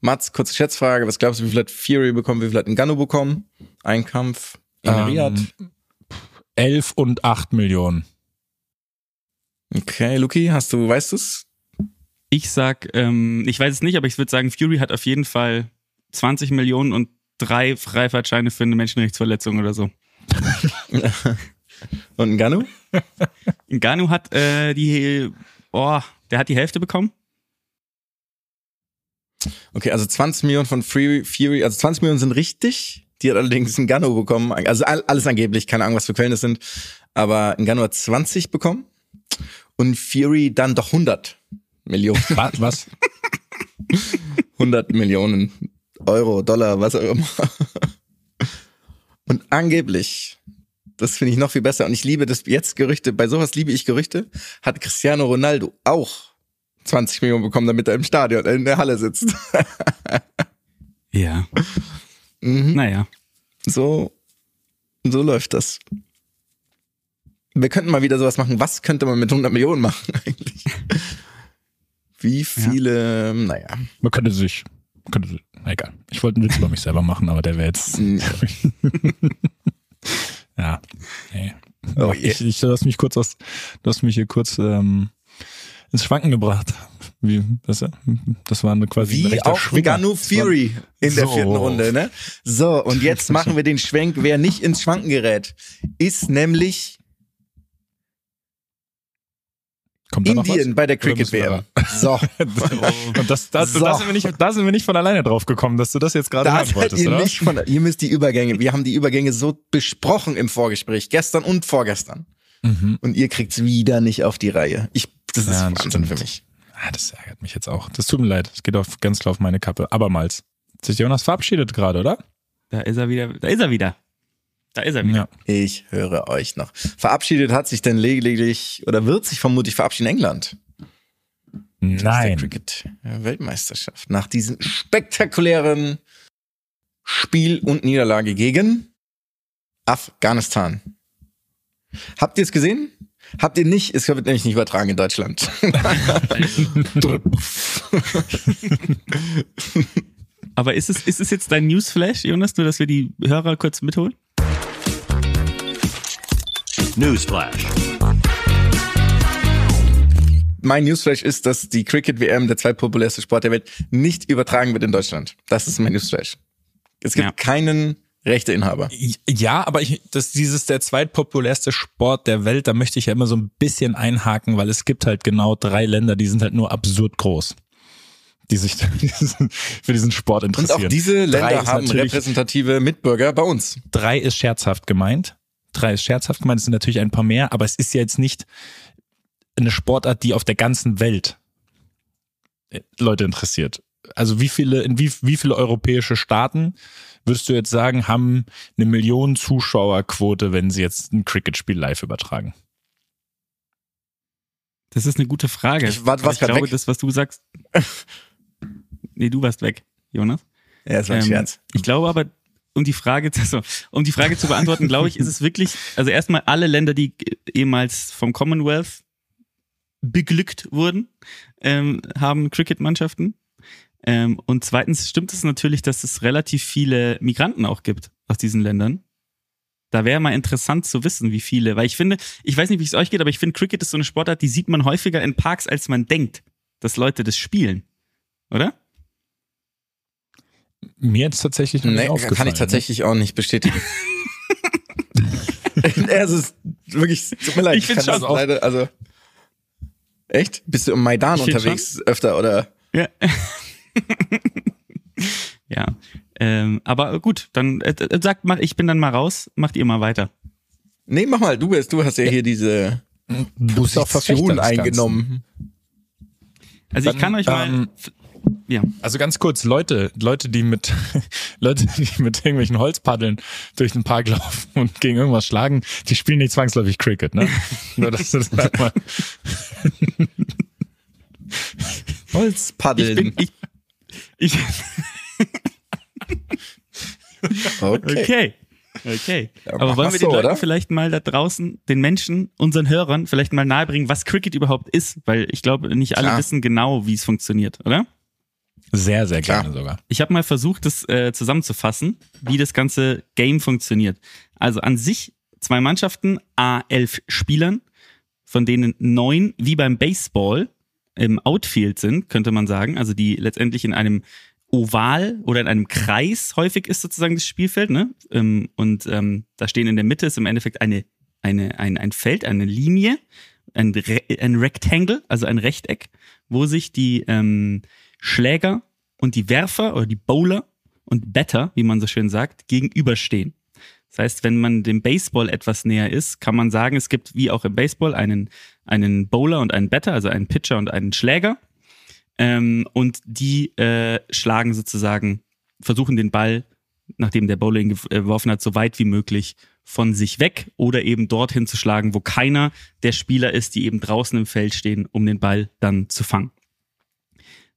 Mats, kurze Schätzfrage. Was glaubst du, wie viel hat Fury bekommen, wie viel hat Ngannou bekommen? Ein Kampf in Ähm, Riyadh. 11 und 8 Millionen. Okay, Luki, hast du, weißt du's? Ich sag, ähm, ich weiß es nicht, aber ich würde sagen, Fury hat auf jeden Fall 20 Millionen und drei Freifahrtscheine für eine Menschenrechtsverletzung oder so. Und Ngannou? Ngannou hat äh, die, oh, der hat die Hälfte bekommen. Okay, also 20 Millionen von Fury, Fury, also 20 Millionen sind richtig. Die hat allerdings Ngannou bekommen. Also all- alles angeblich, keine Ahnung, was für Quellen das sind. Aber Ngannou hat 20 bekommen. Und Fury dann doch 100 Millionen. Was? was? 100 Millionen Euro, Dollar, was auch immer. Und angeblich, das finde ich noch viel besser und ich liebe das jetzt Gerüchte, bei sowas liebe ich Gerüchte, hat Cristiano Ronaldo auch 20 Millionen bekommen, damit er im Stadion, in der Halle sitzt. Ja. mhm. Naja. So, so läuft das. Wir könnten mal wieder sowas machen. Was könnte man mit 100 Millionen machen eigentlich? Wie viele, naja. Man könnte sich, man könnte sich, na egal. Ich wollte einen Witz über mich selber machen, aber der wäre jetzt, ja, nee. Oh ich, ich, du hast mich kurz aus, du hast mich hier kurz ähm, ins Schwanken gebracht. Wie, das, das war eine quasi Wie auch Schwinger. Das war- Fury in der So. vierten Runde, ne? So, und jetzt machen wir den Schwenk, wer nicht ins Schwanken gerät, ist nämlich Kommt Indien bei der Cricket WM. So, Und das, das, So. da, sind wir nicht, da sind wir nicht von alleine drauf gekommen, dass du das jetzt gerade da hören seid wolltest, ihr oder? nicht von, ihr müsst die Übergänge, wir haben die Übergänge so besprochen im Vorgespräch, gestern und vorgestern. Mhm. Und ihr kriegt's wieder nicht auf die Reihe. Ich, das ist Ja, das Wahnsinn stimmt. für mich. Ah, das ärgert mich jetzt auch. Das tut mir leid. Es geht auf, ganz klar auf meine Kappe. Abermals. Sich Jonas verabschiedet gerade, oder? Da ist er wieder. Da ist er wieder. Da ist er wieder. Ja. Ich höre euch noch. Verabschiedet hat sich denn lediglich, oder wird sich vermutlich verabschieden England. Nein. Cricket-Weltmeisterschaft. Nach diesem spektakulären Spiel und Niederlage gegen Afghanistan. Habt ihr es gesehen? Habt ihr nicht? Es wird nämlich nicht übertragen in Deutschland. Aber ist es, ist es jetzt dein Newsflash, Jonas, nur dass wir die Hörer kurz mitholen? Newsflash. mein Newsflash ist, dass die Cricket-WM, der zweitpopulärste Sport der Welt, nicht übertragen wird in Deutschland. Das ist mein Newsflash. Es gibt Ja. keinen Rechteinhaber. Ja, aber ich, das dieses der zweitpopulärste Sport der Welt, da möchte ich ja immer so ein bisschen einhaken, weil es gibt halt genau drei Länder, die sind halt nur absurd groß, die sich für diesen Sport Und interessieren. auch diese Länder haben repräsentative Mitbürger bei uns. drei ist scherzhaft gemeint. Drei ist scherzhaft gemeint, es sind natürlich ein paar mehr, aber es ist ja jetzt nicht eine Sportart, die auf der ganzen Welt äh, Leute interessiert. Also wie viele, in wie, wie viele europäische Staaten würdest du jetzt sagen, haben eine Million Zuschauerquote, wenn sie jetzt ein Cricket-Spiel live übertragen? Das ist eine gute Frage. Ich- was ich glaube, weg? das, was du sagst. nee, du warst weg, Jonas. Ja, das war ein Ähm, Scherz. Ich glaube aber, um die Frage, also, um die Frage zu beantworten, glaube ich, ist es wirklich, also erstmal alle Länder, die ehemals vom Commonwealth beglückt wurden, ähm, haben Cricket-Mannschaften. Ähm, und zweitens stimmt es natürlich, dass es relativ viele Migranten auch gibt aus diesen Ländern. Da wäre mal interessant zu wissen, wie viele, weil ich finde, ich weiß nicht, wie es euch geht, aber ich finde, Cricket ist so eine Sportart, die sieht man häufiger in Parks, als man denkt, dass Leute das spielen. Oder? Mir jetzt tatsächlich noch nicht Nee, aufgefallen. kann ich tatsächlich auch nicht bestätigen. es ist wirklich, tut mir leid, Ich ich, kann das schon auch- leider, also echt? Bist du im Maidan unterwegs öfter oder? Ja. ja. Ähm, aber gut, dann äh, äh, sagt mal, ich bin dann mal raus, macht ihr mal weiter. Nee, mach mal, du bist, du hast ja hier diese Position eingenommen. Also ich Dann, kann euch mal. ähm, ja. Also ganz kurz, Leute, Leute, die mit Leute, die mit irgendwelchen Holzpaddeln durch den Park laufen und gegen irgendwas schlagen, die spielen nicht zwangsläufig Cricket, ne? Nur dass du das mal. Holzpaddeln. Ich bin, ich, ich, okay. okay. Okay. Ja, Aber wollen wir den so, Leuten oder? vielleicht mal da draußen, den Menschen, unseren Hörern, vielleicht mal nahebringen, was Cricket überhaupt ist? Weil ich glaube, nicht alle Klar. wissen genau, wie es funktioniert, oder? Sehr, sehr Klar. gerne sogar. Ich habe mal versucht, das äh, zusammenzufassen, wie das ganze Game funktioniert. Also an sich zwei Mannschaften, A11 Spielern, von denen neun wie beim Baseball im Outfield sind, könnte man sagen. Also die letztendlich in einem Oval oder in einem Kreis häufig ist sozusagen das Spielfeld. Ne? Ähm, Und ähm, da stehen in der Mitte ist im Endeffekt eine, eine, ein, ein Feld, eine Linie, ein, Re ein Rectangle, also ein Rechteck, wo sich die ähm, Schläger und die Werfer oder die Bowler und Batter, wie man so schön sagt, gegenüberstehen. Das heißt, wenn man dem Baseball etwas näher ist, kann man sagen, es gibt wie auch im Baseball einen, einen Bowler und einen Batter, also einen Pitcher und einen Schläger. Ähm, und die äh, schlagen sozusagen, versuchen den Ball, nachdem der Bowler ihn äh, geworfen hat, so weit wie möglich von sich weg oder eben dorthin zu schlagen, wo keiner der Spieler ist, die eben draußen im Feld stehen, um den Ball dann zu fangen.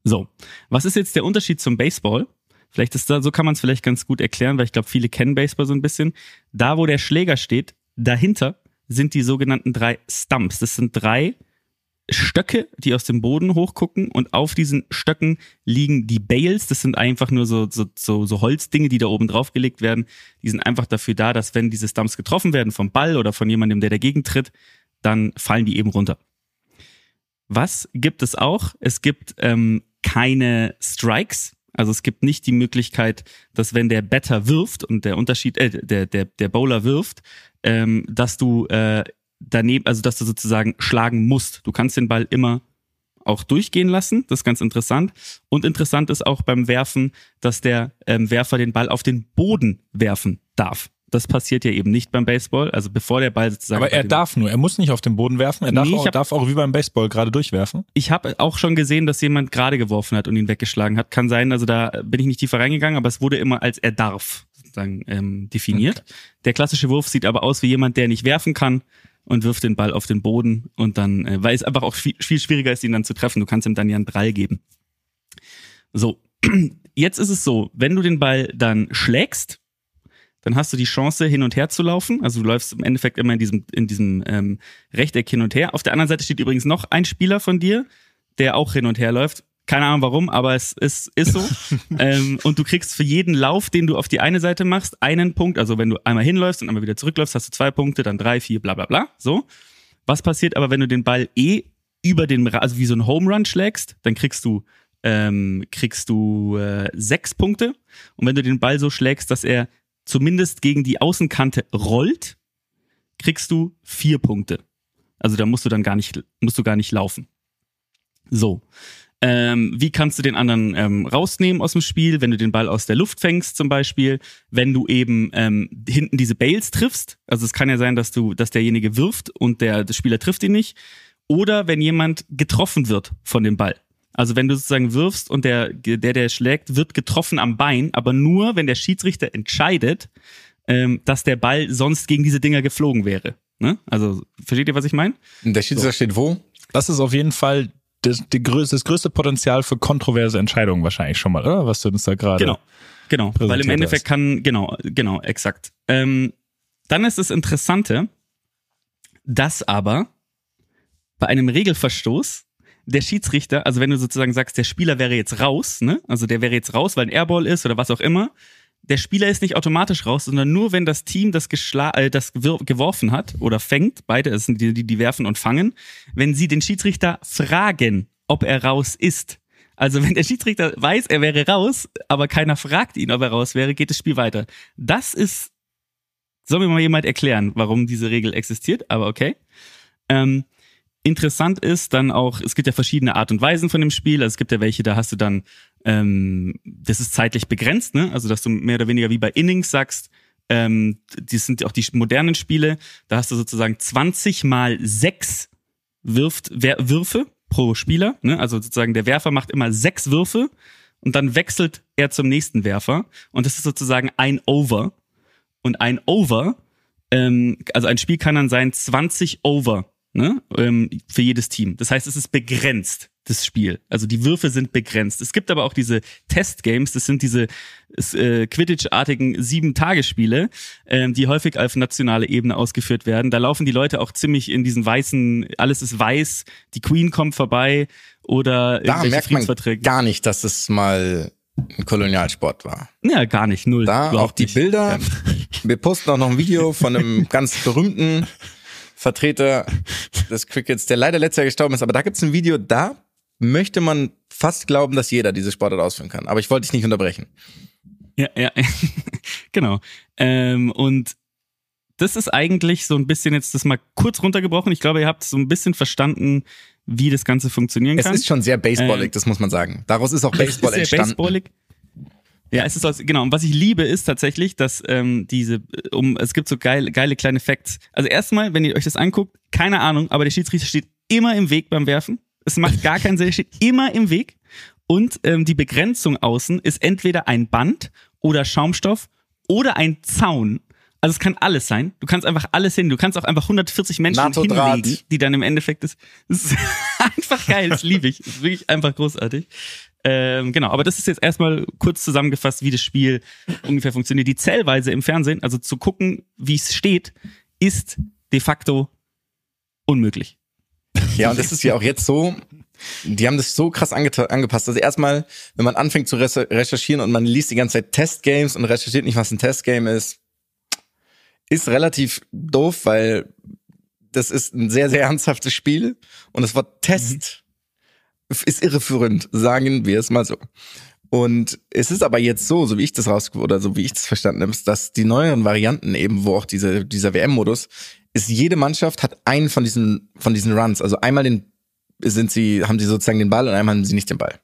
So, was ist jetzt der Unterschied zum Baseball? Vielleicht ist da, so kann man es vielleicht ganz gut erklären, weil ich glaube, viele kennen Baseball so ein bisschen. Da, wo der Schläger steht, dahinter sind die sogenannten drei Stumps. Das sind drei Stöcke, die aus dem Boden hochgucken und auf diesen Stöcken liegen die Bales. Das sind einfach nur so, so, so, so Holzdinge, die da oben drauf gelegt werden. Die sind einfach dafür da, dass wenn diese Stumps getroffen werden vom Ball oder von jemandem, der dagegen tritt, dann fallen die eben runter. Was gibt es auch? Es gibt ähm, keine Strikes. Also es gibt nicht die Möglichkeit, dass wenn der Batter wirft und der Unterschied, äh, der, der, der Bowler wirft, ähm, dass du äh, daneben, also dass du sozusagen schlagen musst. Du kannst den Ball immer auch durchgehen lassen. Das ist ganz interessant. Und interessant ist auch beim Werfen, dass der ähm, Werfer den Ball auf den Boden werfen darf. Das passiert ja eben nicht beim Baseball. Also bevor der Ball sozusagen. Aber er darf nur, er muss nicht auf den Boden werfen, er darf, Nee, ich auch, hab- darf auch wie beim Baseball gerade durchwerfen. Ich habe auch schon gesehen, dass jemand gerade geworfen hat und ihn weggeschlagen hat. Kann sein, also da bin ich nicht tiefer reingegangen, aber es wurde immer als er darf sozusagen ähm, definiert. Der klassische Wurf sieht aber aus wie jemand, der nicht werfen kann und wirft den Ball auf den Boden und dann, äh, weil es einfach auch viel, viel schwieriger ist, ihn dann zu treffen. Du kannst ihm dann ja einen Drall geben. So, jetzt ist es so, wenn du den Ball dann schlägst, dann hast du die Chance, hin und her zu laufen. Also du läufst im Endeffekt immer in diesem, in diesem ähm, Rechteck hin und her. Auf der anderen Seite steht übrigens noch ein Spieler von dir, der auch hin und her läuft. Keine Ahnung warum, aber es ist, ist so. ähm, und du kriegst für jeden Lauf, den du auf die eine Seite machst, einen Punkt. Also wenn du einmal hinläufst und einmal wieder zurückläufst, hast du zwei Punkte, dann drei, vier, bla bla bla. So. Was passiert aber, wenn du den Ball eh über den, also wie so ein Home Run schlägst, dann kriegst du, ähm, kriegst du äh, sechs Punkte. Und wenn du den Ball so schlägst, dass er zumindest gegen die Außenkante rollt, kriegst du vier Punkte. Also da musst du dann gar nicht, musst du gar nicht laufen. So. Ähm, wie kannst du den anderen ähm, rausnehmen aus dem Spiel, wenn du den Ball aus der Luft fängst zum Beispiel, wenn du eben ähm, hinten diese Bales triffst, also es kann ja sein, dass du, dass derjenige wirft und der, der Spieler trifft ihn nicht, oder wenn jemand getroffen wird von dem Ball. Also wenn du sozusagen wirfst und der, der, der schlägt, wird getroffen am Bein, aber nur, wenn der Schiedsrichter entscheidet, ähm, dass der Ball sonst gegen diese Dinger geflogen wäre. Ne? Also, versteht ihr, was ich meine? Der Schiedsrichter steht wo? Das ist auf jeden Fall das, die größte, das größte Potenzial für kontroverse Entscheidungen wahrscheinlich schon mal, oder? Was du uns da gerade. Genau. Genau. Weil im Endeffekt hast. kann, genau, genau, exakt. Ähm, dann ist das Interessante, dass aber bei einem Regelverstoß der Schiedsrichter, also wenn du sozusagen sagst, der Spieler wäre jetzt raus, ne? Also der wäre jetzt raus, weil ein Airball ist oder was auch immer, der Spieler ist nicht automatisch raus, sondern nur wenn das Team, das, geschla äh, das geworfen hat oder fängt, beide, das sind die, die, die werfen und fangen, wenn sie den Schiedsrichter fragen, ob er raus ist. Also wenn der Schiedsrichter weiß, er wäre raus, aber keiner fragt ihn, ob er raus wäre, geht das Spiel weiter. Das ist, soll mir mal jemand erklären, warum diese Regel existiert, aber okay. Ähm, Interessant ist dann auch, es gibt ja verschiedene Art und Weisen von dem Spiel. Also es gibt ja welche, da hast du dann, ähm, das ist zeitlich begrenzt, ne? Also dass du mehr oder weniger wie bei Innings sagst, ähm, die sind auch die modernen Spiele, da hast du sozusagen 20 mal 6 wirft, Wer Würfe pro Spieler. Ne? Also sozusagen der Werfer macht immer sechs Würfe und dann wechselt er zum nächsten Werfer. Und das ist sozusagen ein Over. Und ein Over, ähm, also ein Spiel kann dann sein 20 Over ne? ähm, für jedes Team. Das heißt, es ist begrenzt das Spiel. Also die Würfe sind begrenzt. Es gibt aber auch diese Testgames, das sind diese äh, Quidditch-artigen sieben-Tagesspiele, ähm, die häufig auf nationale Ebene ausgeführt werden. Da laufen die Leute auch ziemlich in diesen weißen, alles ist weiß, die Queen kommt vorbei oder Da merkt man gar nicht, dass es mal ein Kolonialsport war. Ja, gar nicht, null. Da auch die nicht. Bilder. Wir posten auch noch ein Video von einem ganz berühmten Vertreter des Crickets, der leider letztes Jahr gestorben ist. Aber da gibt's ein Video, da möchte man fast glauben, dass jeder diese Sportart ausführen kann. Aber ich wollte dich nicht unterbrechen. Ja, ja, genau. Ähm, und das ist eigentlich so ein bisschen jetzt das mal kurz runtergebrochen. Ich glaube, ihr habt so ein bisschen verstanden, wie das Ganze funktionieren Es kann. ist schon sehr baseballig, Ähm, das muss man sagen. Daraus ist auch Baseball es ist entstanden. baseballig. Ja, es ist aus, genau. Und was ich liebe, ist tatsächlich, dass ähm, diese, um, es gibt so geile, geile kleine Facts. Also erstmal, wenn ihr euch das anguckt, keine Ahnung, aber der Schiedsrichter steht immer im Weg beim Werfen. Es macht gar keinen Sinn, er steht immer im Weg. Und ähm, die Begrenzung außen ist entweder ein Band oder Schaumstoff oder ein Zaun. Also es kann alles sein. Du kannst einfach alles hin. Du kannst auch einfach 140 Menschen hinlegen, die dann im Endeffekt ist. Das ist einfach geil, das liebe ich. Das ist wirklich einfach großartig. Ähm, genau, aber das ist jetzt erstmal kurz zusammengefasst, wie das Spiel ungefähr funktioniert. Die Zählweise im Fernsehen, also zu gucken, wie es steht, ist de facto unmöglich. Ja, und das ist ja auch jetzt so, die haben das so krass angepasst. Also erstmal, wenn man anfängt zu recherchieren und man liest die ganze Zeit Testgames und recherchiert nicht, was ein Testgame ist, ist relativ doof, weil das ist ein sehr, sehr ernsthaftes Spiel und das Wort Test ist irreführend, sagen wir es mal so. Und es ist aber jetzt so, so wie ich das raus oder so wie ich das verstanden habe, dass die neueren Varianten eben, wo auch diese, dieser WM-Modus, ist jede Mannschaft hat einen von diesen, von diesen Runs. Also einmal den, sind sie, haben sie sozusagen den Ball und einmal haben sie nicht den Ball.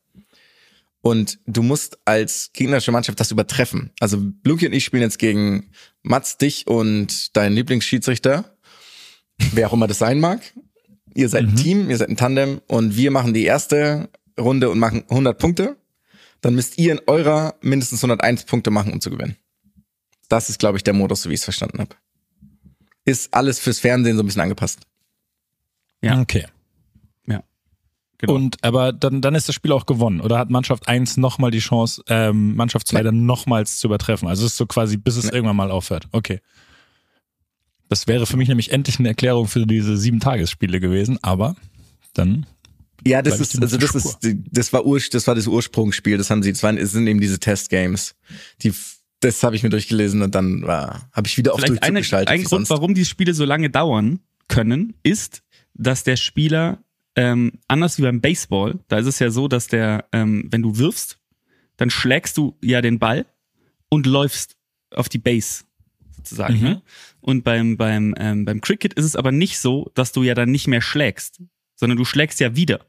Und du musst als gegnerische Mannschaft das übertreffen. Also Luki und ich spielen jetzt gegen Mats, dich und deinen Lieblingsschiedsrichter, wer auch immer das sein mag. Ihr seid ein Team, ihr seid ein Tandem und wir machen die erste Runde und machen 100 Punkte. Dann müsst ihr in eurer mindestens 101 Punkte machen, um zu gewinnen. Das ist, glaube ich, der Modus, so wie ich es verstanden habe. Ist alles fürs Fernsehen so ein bisschen angepasst. Ja. Okay. Ja. Genau. Und aber dann, dann ist das Spiel auch gewonnen. Oder hat Mannschaft 1 nochmal die Chance, ähm, Mannschaft 2 dann nochmals zu übertreffen? Also es ist so quasi, bis es irgendwann mal aufhört. Okay. Das wäre für mich nämlich endlich eine Erklärung für diese sieben Tagesspiele gewesen, aber dann. Ja, das ist, also das der ist, das war Ur, das war das Ursprungsspiel, das haben sie, das waren, sind eben diese Testgames. Die, das habe ich mir durchgelesen und dann war, habe ich wieder auf Vielleicht Durchzug eine, geschaltet. ein Grund, sonst. warum die Spiele so lange dauern können, ist, dass der Spieler, ähm, anders wie beim Baseball, da ist es ja so, dass der, ähm, wenn du wirfst, dann schlägst du ja den Ball und läufst auf die Base sozusagen. Mhm. Ne? Und beim, beim, ähm, beim Cricket ist es aber nicht so, dass du ja dann nicht mehr schlägst, sondern du schlägst ja wieder.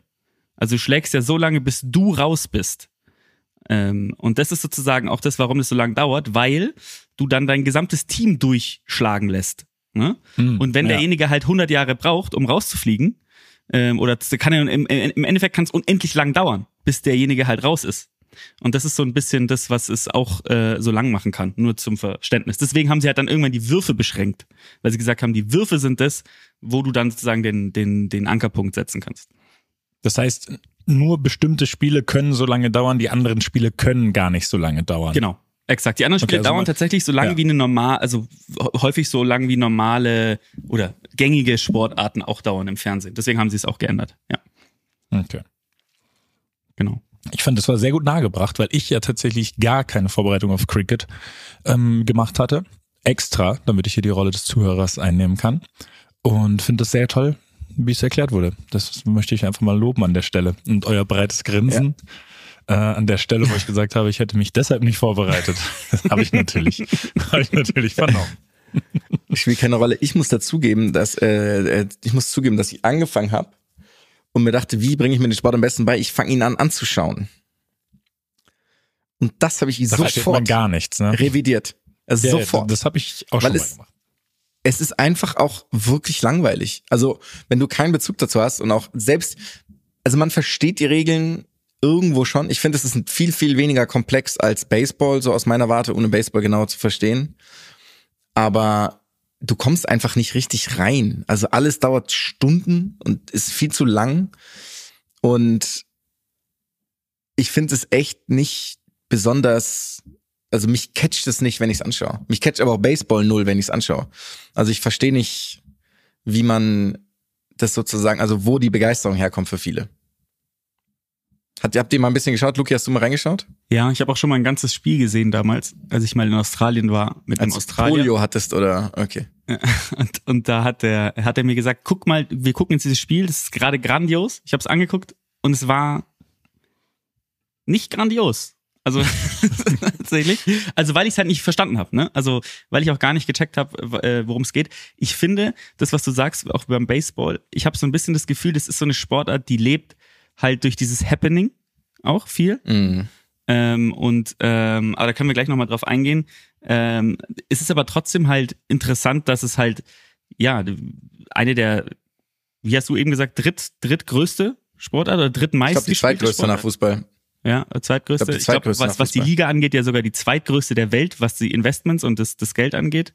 Also du schlägst ja so lange, bis du raus bist. Ähm, und das ist sozusagen auch das, warum es so lange dauert, weil du dann dein gesamtes Team durchschlagen lässt. Ne? Hm, Und wenn ja. derjenige halt 100 Jahre braucht, um rauszufliegen, ähm, oder kann im, im Endeffekt kann es unendlich lang dauern, bis derjenige halt raus ist. Und das ist so ein bisschen das, was es auch äh, so lang machen kann, nur zum Verständnis. Deswegen haben sie halt dann irgendwann die Würfe beschränkt, weil sie gesagt haben, die Würfe sind das, wo du dann sozusagen den, den, den Ankerpunkt setzen kannst. Das heißt, nur bestimmte Spiele können so lange dauern, die anderen Spiele können gar nicht so lange dauern. Genau. Exakt. Die anderen Spiele also dauern man- tatsächlich so lange ja. wie eine normal, also häufig so lang wie normale oder gängige Sportarten auch dauern im Fernsehen. Deswegen haben sie es auch geändert. Ja, Okay. genau. Ich fand, das war sehr gut nahegebracht, weil ich ja tatsächlich gar keine Vorbereitung auf Cricket ähm, gemacht hatte. Extra, damit ich hier die Rolle des Zuhörers einnehmen kann. Und finde das sehr toll, wie es erklärt wurde. Das möchte ich einfach mal loben an der Stelle. Und euer breites Grinsen äh, an der Stelle, wo ich gesagt habe, ich hätte mich deshalb nicht vorbereitet. Habe ich natürlich, habe ich natürlich vernommen. spielt keine Rolle. Ich muss dazugeben, dass äh, äh, ich muss zugeben, dass ich angefangen habe, und mir dachte, wie bringe ich mir den Sport am besten bei? Ich fange ihn an anzuschauen. Und das habe ich Da sofort gar nichts, ne? revidiert. Also Ja, sofort. Das habe ich auch Weil schon mal es- gemacht. es ist einfach auch wirklich langweilig. Also, wenn du keinen Bezug dazu hast und auch selbst, also man versteht die Regeln irgendwo schon. Ich finde, es ist viel, viel weniger komplex als Baseball, so aus meiner Warte, ohne Baseball genau zu verstehen. Aber du kommst einfach nicht richtig rein. Also alles dauert Stunden und ist viel zu lang. Und ich finde es echt nicht besonders, also mich catcht es nicht, wenn ich es anschaue. Mich catcht aber auch Baseball null, wenn ich es anschaue. Also ich verstehe nicht, wie man das sozusagen, also wo die Begeisterung herkommt für viele. Hat, habt ihr mal ein bisschen geschaut? Luki, hast du mal reingeschaut? Ja, ich habe auch schon mal ein ganzes Spiel gesehen damals, als ich mal in Australien war mit einem Australier. Polio hattest oder, okay. Und, und da hat er, hat er mir gesagt, guck mal, wir gucken jetzt dieses Spiel, das ist gerade grandios. Ich habe es angeguckt und es war nicht grandios. Also tatsächlich. Also weil ich es halt nicht verstanden habe, ne? Also weil ich auch gar nicht gecheckt habe, äh, worum es geht. Ich finde, das, was du sagst, auch beim Baseball, ich habe so ein bisschen das Gefühl, das ist so eine Sportart, die lebt halt durch dieses Happening auch viel. Mhm. Ähm, und ähm, aber da können wir gleich nochmal drauf eingehen. Ähm, es ist aber trotzdem halt interessant, dass es halt, ja, eine der, wie hast du eben gesagt, dritt, drittgrößte Sportart oder Ich drittmeist glaube, die zweitgrößte nach Sportart? Fußball. Ja, zweitgrößte. Ich glaub, Ich glaube, zweitgrößte was, nach was die. Liga angeht, ja sogar die zweitgrößte der Welt, was die Investments und das, das Geld angeht.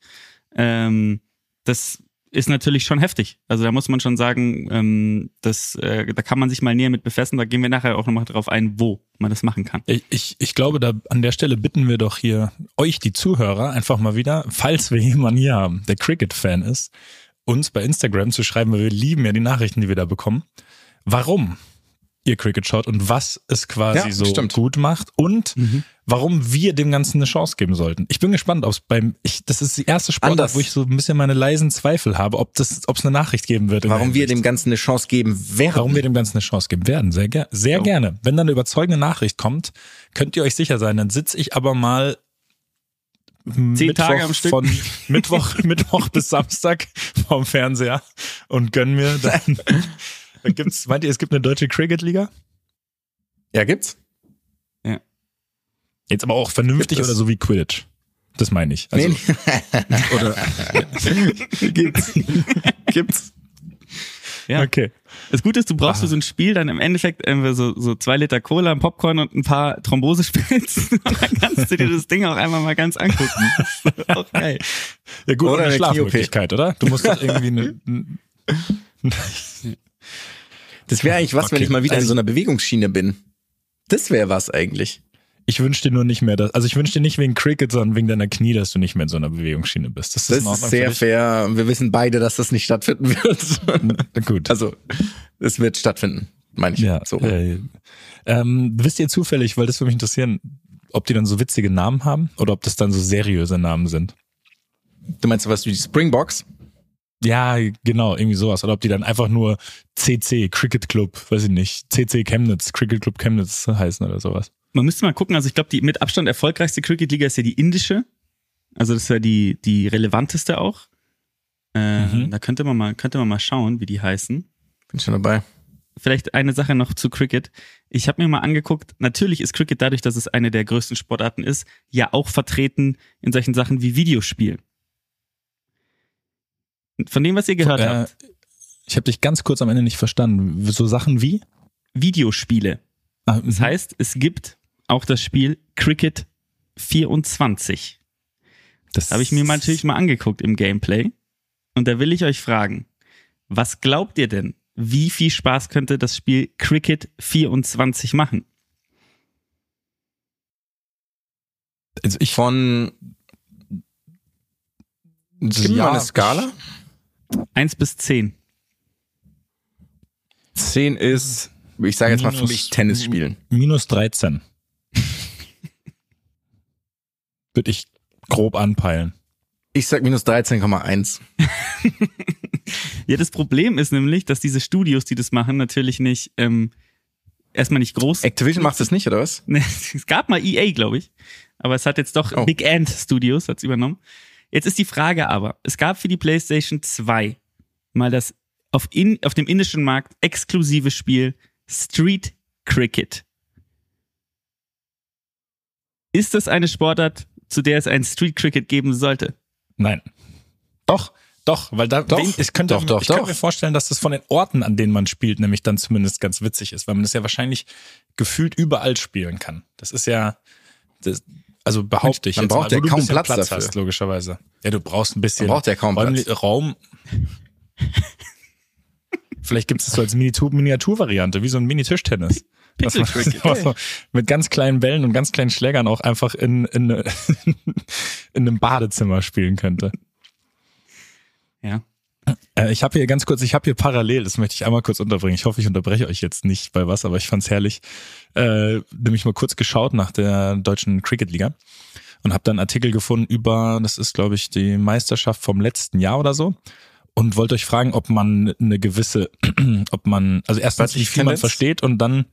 Ähm, das ist natürlich schon heftig. Also da muss man schon sagen, ähm, das, äh, da kann man sich mal näher mit befassen. Da gehen wir nachher auch nochmal drauf ein, wo man das machen kann. Ich, ich, ich glaube, da an der Stelle bitten wir doch hier euch, die Zuhörer, einfach mal wieder, falls wir jemanden hier haben, der Cricket-Fan ist, uns bei Instagram zu schreiben, weil wir lieben ja die Nachrichten, die wir da bekommen. Warum ihr Cricket schaut und was es quasi Ja, so stimmt. gut macht und warum wir dem Ganzen eine Chance geben sollten. Ich bin gespannt, ob es beim, ich, das ist die erste Sportart, wo ich so ein bisschen meine leisen Zweifel habe, ob das, ob es eine Nachricht geben wird. Warum wir dem Ganzen eine Chance geben werden. Warum wir dem Ganzen eine Chance geben werden. Sehr, ger sehr Jo. gerne. Wenn dann eine überzeugende Nachricht kommt, könnt ihr euch sicher sein, dann sitze ich aber mal Zehn Tage am Stück. von Mittwoch, Mittwoch bis Samstag vorm Fernseher und gönn mir dann. Da gibt's, meint ihr, es gibt eine deutsche Cricket-Liga? Ja, gibt's. Jetzt aber auch vernünftig oder so wie Quidditch? Das meine ich. Also, nee, oder, gibt's. gibt's. Ja. okay. Das Gute ist, du brauchst Ah. für so ein Spiel dann im Endeffekt irgendwie so, so zwei Liter Cola, ein Popcorn und ein paar Thrombosespritzen und dann kannst du dir das Ding auch einmal mal ganz angucken. Das ist auch geil. Ja gut, Oder eine Schlafmöglichkeit, oder? Du musst doch irgendwie eine, Das wäre eigentlich was, wenn Okay. ich mal wieder in Also- so einer Bewegungsschiene bin. Das wäre was eigentlich. Ich wünsche dir nur nicht mehr, dass, also ich wünsche dir nicht wegen Cricket, sondern wegen deiner Knie, dass du nicht mehr in so einer Bewegungsschiene bist. Das ist, Das ist sehr fair. Wir wissen beide, dass das nicht stattfinden wird. Gut. Also, es wird stattfinden, meine ich. ja. So. Äh, ähm, wisst ihr zufällig, weil das würde mich interessieren, ob die dann so witzige Namen haben oder ob das dann so seriöse Namen sind? Du meinst sowas wie die Springbox? Ja, genau, irgendwie sowas. Oder ob die dann einfach nur CC, Cricket Club, weiß ich nicht, CC Chemnitz, Cricket Club Chemnitz heißen oder sowas. Man müsste mal gucken, also ich glaube, die mit Abstand erfolgreichste Cricket-Liga ist ja die indische. Also das ist ja die, die relevanteste auch. Äh, Mhm. Da könnte man mal, könnte man mal schauen, wie die heißen. Bin schon dabei. Vielleicht eine Sache noch zu Cricket. Ich habe mir mal angeguckt, natürlich ist Cricket dadurch, dass es eine der größten Sportarten ist, ja auch vertreten in solchen Sachen wie Videospiel. Von dem, was ihr gehört Äh, habt, ich habe dich ganz kurz am Ende nicht verstanden. So Sachen wie? Videospiele. Ah, Das heißt, es gibt auch das Spiel Cricket 24. das Habe ich mir natürlich mal angeguckt im Gameplay. Und da will ich euch fragen, was glaubt ihr denn? Wie viel Spaß könnte das Spiel Cricket 24 machen? Also ich Von. Gib mir Ja, mal eine Skala. Eins bis zehn. 10 ist, ich sage jetzt mal für Minus- mich Tennis spielen. minus 13. Würde ich grob anpeilen. Ich sag minus 13,1. Ja, das Problem ist nämlich, dass diese Studios, die das machen, natürlich nicht, ähm, erstmal nicht groß. Activision macht das nicht, oder was? Es gab mal EA, glaube ich. Aber es hat jetzt doch Oh. Big Ant Studios hat's übernommen. Jetzt ist die Frage aber, es gab für die PlayStation 2 mal das auf, in, auf dem indischen Markt exklusives Spiel Street Cricket. Ist das eine Sportart, zu der es ein Street Cricket geben sollte? Nein. Doch, doch, weil da Doch, wen- ich könnte, doch, doch, ich könnte doch. mir vorstellen, dass das von den Orten, an denen man spielt, nämlich dann zumindest ganz witzig ist, weil man das ja wahrscheinlich gefühlt überall spielen kann. Das ist ja, das, also behaupte ich Man jetzt braucht mal, ja kaum bisschen Platz dafür. hast, logischerweise. Ja, du brauchst ein bisschen Man braucht ja kaum Räumli- Platz. Raum. Vielleicht gibt es das so als Miniatur- Miniaturvariante, wie so ein Mini-Tischtennis. Was man- was man mit ganz kleinen Bällen und ganz kleinen Schlägern auch einfach in, in, in einem Badezimmer spielen könnte. Ja. Äh, ich habe hier ganz kurz, ich habe hier parallel, das möchte ich einmal kurz unterbringen. Ich hoffe, ich unterbreche euch jetzt nicht bei was, aber ich fand's herrlich. Äh, nämlich mal kurz geschaut nach der deutschen Cricket-Liga und habe dann einen Artikel gefunden über, das ist glaube ich die Meisterschaft vom letzten Jahr oder so. Und wollte euch fragen, ob man eine gewisse, ob man, also erstens, wie viel man versteht und dann,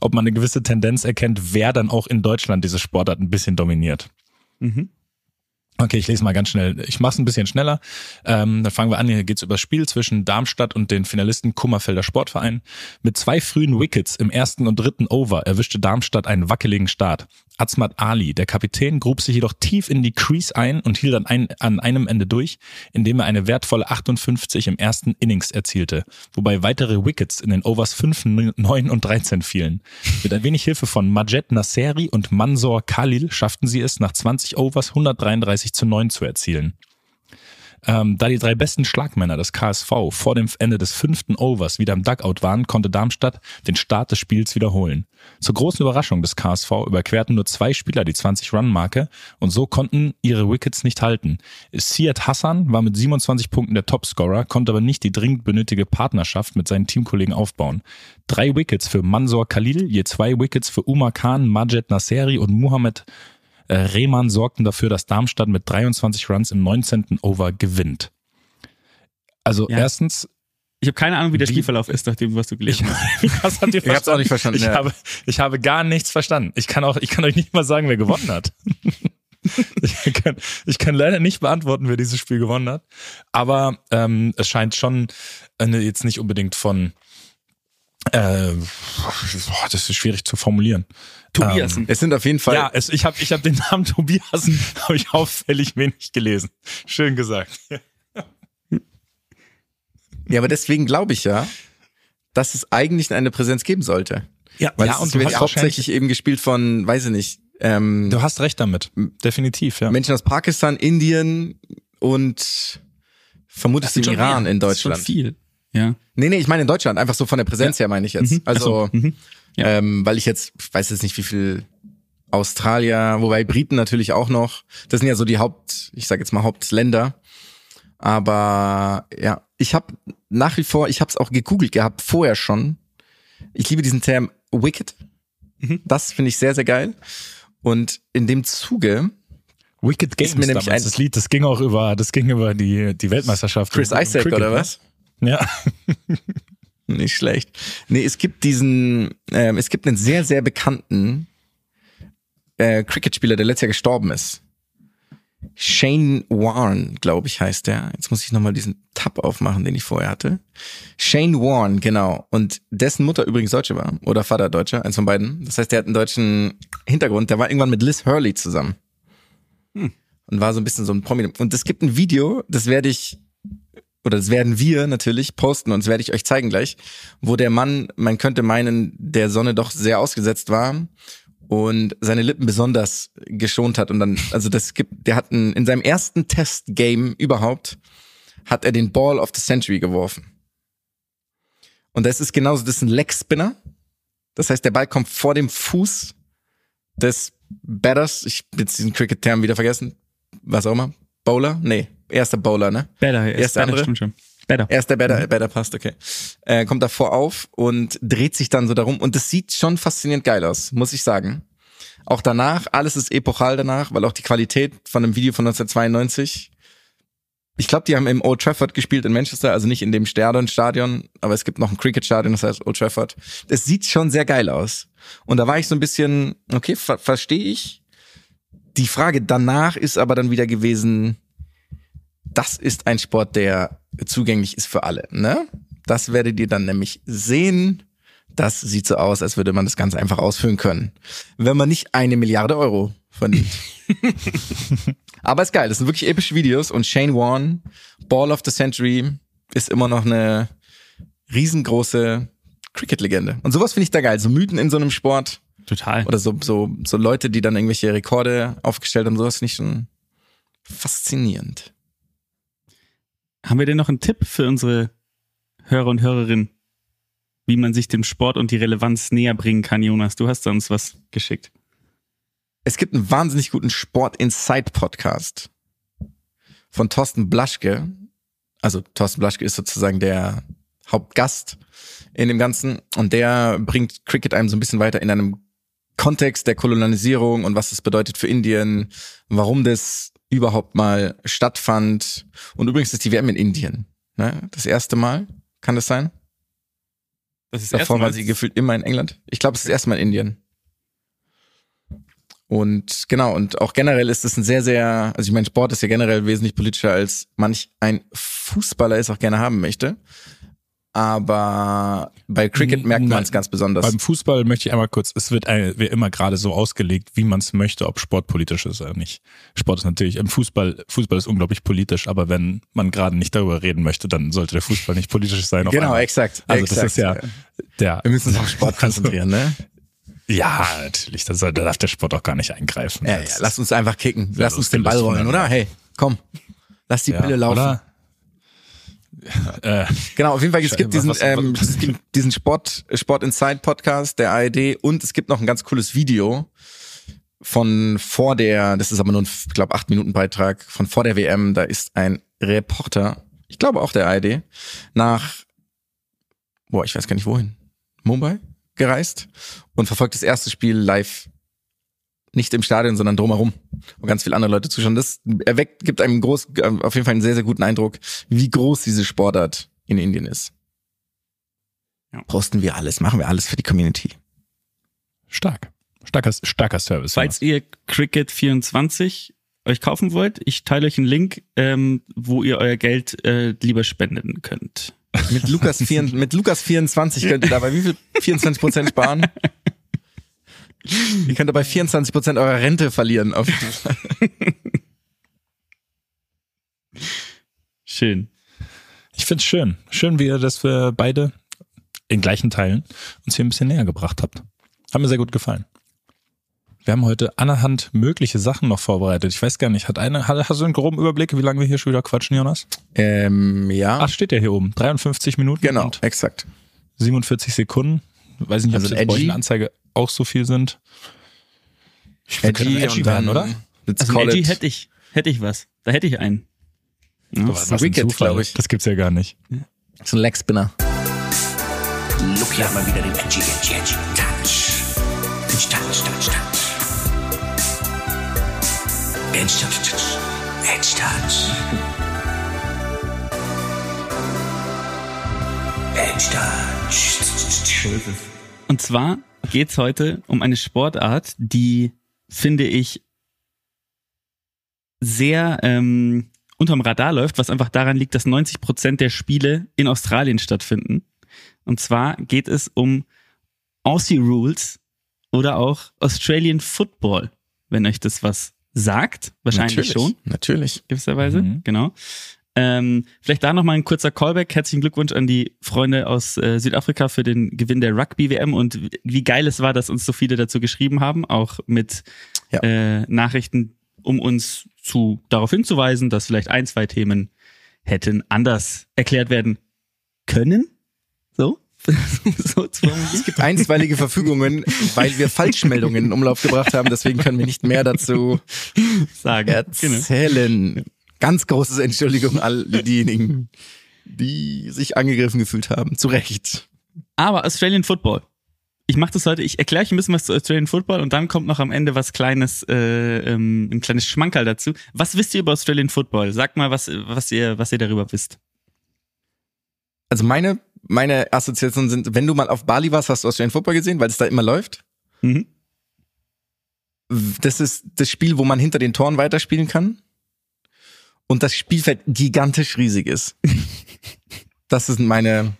ob man eine gewisse Tendenz erkennt, wer dann auch in Deutschland diese Sportart ein bisschen dominiert. Mhm. Okay, ich lese mal ganz schnell. Ich mache es ein bisschen schneller. Ähm, dann fangen wir an. Hier geht's über das Spiel zwischen Darmstadt und den Finalisten Kummerfelder Sportverein. Mit zwei frühen Wickets im ersten und dritten Over erwischte Darmstadt einen wackeligen Start. Azmat Ali, der Kapitän, grub sich jedoch tief in die Crease ein und hielt an, ein, an einem Ende durch, indem er eine wertvolle 58 im ersten Innings erzielte, wobei weitere Wickets in den Overs 5, 9 und 13 fielen. Mit ein wenig Hilfe von Majed Nasseri und Mansor Khalil schafften sie es, nach 20 Overs 133 zu 9 zu erzielen. Ähm, da die drei besten Schlagmänner des KSV vor dem Ende des fünften Overs wieder im Dugout waren, konnte Darmstadt den Start des Spiels wiederholen. Zur großen Überraschung des KSV überquerten nur zwei Spieler die 20-Run-Marke und so konnten ihre Wickets nicht halten. Siad Hassan war mit 27 Punkten der Topscorer, konnte aber nicht die dringend benötigte Partnerschaft mit seinen Teamkollegen aufbauen. Drei Wickets für Mansor Khalil, je zwei Wickets für Umar Khan, Majed Nasseri und Muhammad Rehmann sorgten dafür, dass Darmstadt mit 23 Runs im 19. Over gewinnt. Also Ja. erstens, Ich habe keine Ahnung, wie der Spielverlauf ist, nachdem was du gelesen hast. was habt ihr Ich hab's auch nicht verstanden, Ich, ja. habe, ich habe gar nichts verstanden. Ich kann auch, ich kann euch nicht mal sagen, wer gewonnen hat. ich, kann, ich kann leider nicht beantworten, wer dieses Spiel gewonnen hat. Aber ähm, es scheint schon eine, jetzt nicht unbedingt von äh, boah, das ist schwierig zu formulieren. Tobiasen. Es sind auf jeden Fall Ja, es, ich habe ich hab den Namen Tobiasen habe ich auffällig wenig gelesen. Schön gesagt. Ja, aber deswegen glaube ich ja, dass es eigentlich eine Präsenz geben sollte. Ja, Weil ja es und wird du hauptsächlich eben gespielt von, weiß ich nicht, ähm, du hast recht damit. Definitiv, ja. Menschen aus Pakistan, Indien und vermutlich dem Iran in Das ist schon Deutschland. viel. Ja. Nee, nee, ich meine in Deutschland, einfach so von der Präsenz her meine ich jetzt. Mhm. Also, so, mhm. Ja. ähm, weil ich jetzt, ich weiß jetzt nicht, wie viel Australier, wobei Briten natürlich auch noch. Das sind ja so die Haupt, ich sage jetzt mal Hauptländer. Aber ja, ich habe nach wie vor, ich habe es auch gegoogelt gehabt, vorher schon. Ich liebe diesen Term Wicked. Mhm. Das finde ich sehr, sehr geil. Und in dem Zuge, Wicked Games Ist mir nämlich damals, ein- das Lied, das ging auch über, das ging über die, die Weltmeisterschaft. Chris Isaac oder ne? was? Ja. Nicht schlecht. Nee, es gibt diesen, ähm, es gibt einen sehr, sehr bekannten äh, Cricket-Spieler, der letztes Jahr gestorben ist. Shane Warne, glaube ich, heißt der. Jetzt muss ich nochmal diesen Tab aufmachen, den ich vorher hatte. Shane Warne, genau. Und dessen Mutter übrigens Deutsche war. Oder Vater Deutscher, eins von beiden. Das heißt, der hat einen deutschen Hintergrund. Der war irgendwann mit Liz Hurley zusammen. Und war so ein bisschen so ein Prominent. Und es gibt ein Video, das werde ich oder das werden wir natürlich posten und das werde ich euch zeigen gleich, wo der Mann, man könnte meinen, der Sonne doch sehr ausgesetzt war und seine Lippen besonders geschont hat und dann, also das gibt, der hat einen, in seinem ersten Testgame überhaupt, hat er den Ball of the Century geworfen. Und das ist genauso, das ist ein Leg Spinner. Das heißt, der Ball kommt vor dem Fuß des Batters, ich jetzt diesen Cricket-Term wieder vergessen, was auch immer, Bowler? Nee, erster Bowler, ne? Better, Erst erst der andere? stimmt schon. Better. Er ist der Better, Better passt, okay. Äh, kommt davor auf und dreht sich dann so darum. Und das sieht schon faszinierend geil aus, muss ich sagen. Auch danach, alles ist epochal danach, weil auch die Qualität von einem Video von 1992. Ich glaube, die haben im Old Trafford gespielt in Manchester, also nicht in dem Stadion-Stadion, aber es gibt noch ein Cricket-Stadion, das heißt Old Trafford. Das sieht schon sehr geil aus. Und da war ich so ein bisschen, okay, ver verstehe ich. Die Frage danach ist aber dann wieder gewesen, das ist ein Sport, der zugänglich ist für alle, ne? Das werdet ihr dann nämlich sehen. Das sieht so aus, als würde man das ganz einfach ausfüllen können, wenn man nicht eine Milliarde Euro verdient. Aber ist geil, das sind wirklich epische Videos und Shane Warne, Ball of the Century, ist immer noch eine riesengroße Cricket-Legende. Und sowas finde ich da geil, so Mythen in so einem Sport Total. oder so, so, so Leute, die dann irgendwelche Rekorde aufgestellt haben, sowas finde ich schon faszinierend. Haben wir denn noch einen Tipp für unsere Hörer und Hörerinnen, wie man sich dem Sport und die Relevanz näher bringen kann, Jonas? Du hast uns was geschickt. Es gibt einen wahnsinnig guten Sport Insight Podcast von Thorsten Blaschke. Also Thorsten Blaschke ist sozusagen der Hauptgast in dem Ganzen und der bringt Cricket einem so ein bisschen weiter in einem Kontext der Kolonialisierung und was es bedeutet für Indien, warum das überhaupt mal stattfand. Und übrigens ist die WM in Indien. Ne? Das erste Mal, kann das sein? Das ist Davor war sie gefühlt immer in England. Ich glaube, es ist erstmal in Indien. Und genau, und auch generell ist es ein sehr, sehr, also ich meine, Sport ist ja generell wesentlich politischer, als manch ein Fußballer es auch gerne haben möchte. Aber bei Cricket merkt man es ganz besonders. Beim Fußball möchte ich einmal kurz, es wird ein- wie immer gerade so ausgelegt, wie man es möchte, ob Sport politisch ist oder nicht. Sport ist natürlich, im Fußball, Fußball ist unglaublich politisch, aber wenn man gerade nicht darüber reden möchte, dann sollte der Fußball nicht politisch sein. Genau, einmal. exakt. Also exakt. das ist ja der. Wir müssen uns auf Sport konzentrieren, ne? Ja, natürlich, da, darf der Sport auch gar nicht eingreifen. Ja, ja, lass uns einfach kicken. Lass uns den Ball rollen, oder? Hey, komm. Lass die ja, Pille laufen. Oder? Äh, Genau, auf jeden Fall, es gibt diesen, was- ähm, was- diesen Sport, Sport Inside Podcast der ARD und es gibt noch ein ganz cooles Video von vor der, das ist aber nur ein, ich glaube, acht Minuten Beitrag, von vor der WM, da ist ein Reporter, ich glaube auch der ARD, nach, boah, ich weiß gar nicht wohin, Mumbai gereist und verfolgt das erste Spiel live nicht im Stadion, sondern drumherum, wo ganz viele andere Leute zuschauen. Das erweckt, gibt einem groß, äh, auf jeden Fall einen sehr, sehr guten Eindruck, wie groß diese Sportart in Indien ist. Ja. Posten wir alles, machen wir alles für die Community. stark. Starker, starker Service. Falls ihr Cricket 24 euch kaufen wollt, ich teile euch einen Link, ähm, wo ihr euer Geld äh, lieber spenden könnt. Mit Lukas, vier, mit Lukas 24 könnt ihr dabei wie viel? 24 Prozent sparen? Ihr könnt dabei 24 Prozent eurer Rente verlieren. Auf Schön. Ich find's schön. Schön, wie ihr das für beide in gleichen Teilen uns hier ein bisschen näher gebracht habt. Hat mir sehr gut gefallen. Wir haben heute allerhand mögliche Sachen noch vorbereitet. Ich weiß gar nicht, hat eine, hat- hast du einen groben Überblick, wie lange wir hier schon wieder quatschen, Jonas? ähm, ja, Ach, steht ja hier oben. 53 Minuten genau, und exakt. 47 Sekunden. Weiß nicht, ob Also das bei euch in edgy. der Anzeige auch so viel sind. Ich wir Edgy, und dann, oder? Let's Also call Edgy it. hätte ich, hätte ich was. Da hätte ich einen. Ja. Was ein Wicked, Zufall. glaub ich. Das gibt's ja gar nicht. So ein Leg Spinner. Lucky hat mal wieder den edgy, edgy, edgy Touch. Edgy Touch, Touch, Touch. Edgy Touch, Touch. Edgy Touch. Edgy Touch. Und zwar geht's heute um eine Sportart, die, finde ich, sehr ähm, unterm Radar läuft, was einfach daran liegt, dass 90 Prozent der Spiele in Australien stattfinden. Und zwar geht es um Aussie Rules oder auch Australian Football, wenn euch das was sagt. Wahrscheinlich Natürlich, schon Natürlich. gewisserweise, Mhm. genau. Ähm, vielleicht da nochmal ein kurzer Callback. Herzlichen Glückwunsch an die Freunde aus äh, Südafrika für den Gewinn der Rugby-WM und wie- geil es war, dass uns so viele dazu geschrieben haben, auch mit Ja. äh, Nachrichten, um uns zu darauf hinzuweisen, dass vielleicht ein, zwei Themen hätten anders erklärt werden können. So? so. Es gibt einstweilige Verfügungen, weil wir Falschmeldungen in Umlauf gebracht haben. Deswegen können wir nicht mehr dazu sagen. Genau. Ganz großes Entschuldigung all diejenigen, die sich angegriffen gefühlt haben. Zu Recht. Aber Australian Football. Ich mache das heute, ich erkläre euch ein bisschen was zu Australian Football und dann kommt noch am Ende was kleines, äh, ähm, ein kleines Schmankerl dazu. Was wisst ihr über Australian Football? Sagt mal, was, was ihr, was ihr darüber wisst. Also meine, meine Assoziationen sind, wenn du mal auf Bali warst, hast du Australian Football gesehen, weil es da immer läuft. Mhm. Das ist das Spiel, wo man hinter den Toren weiterspielen kann. Und das Spielfeld gigantisch riesig ist. Das sind meine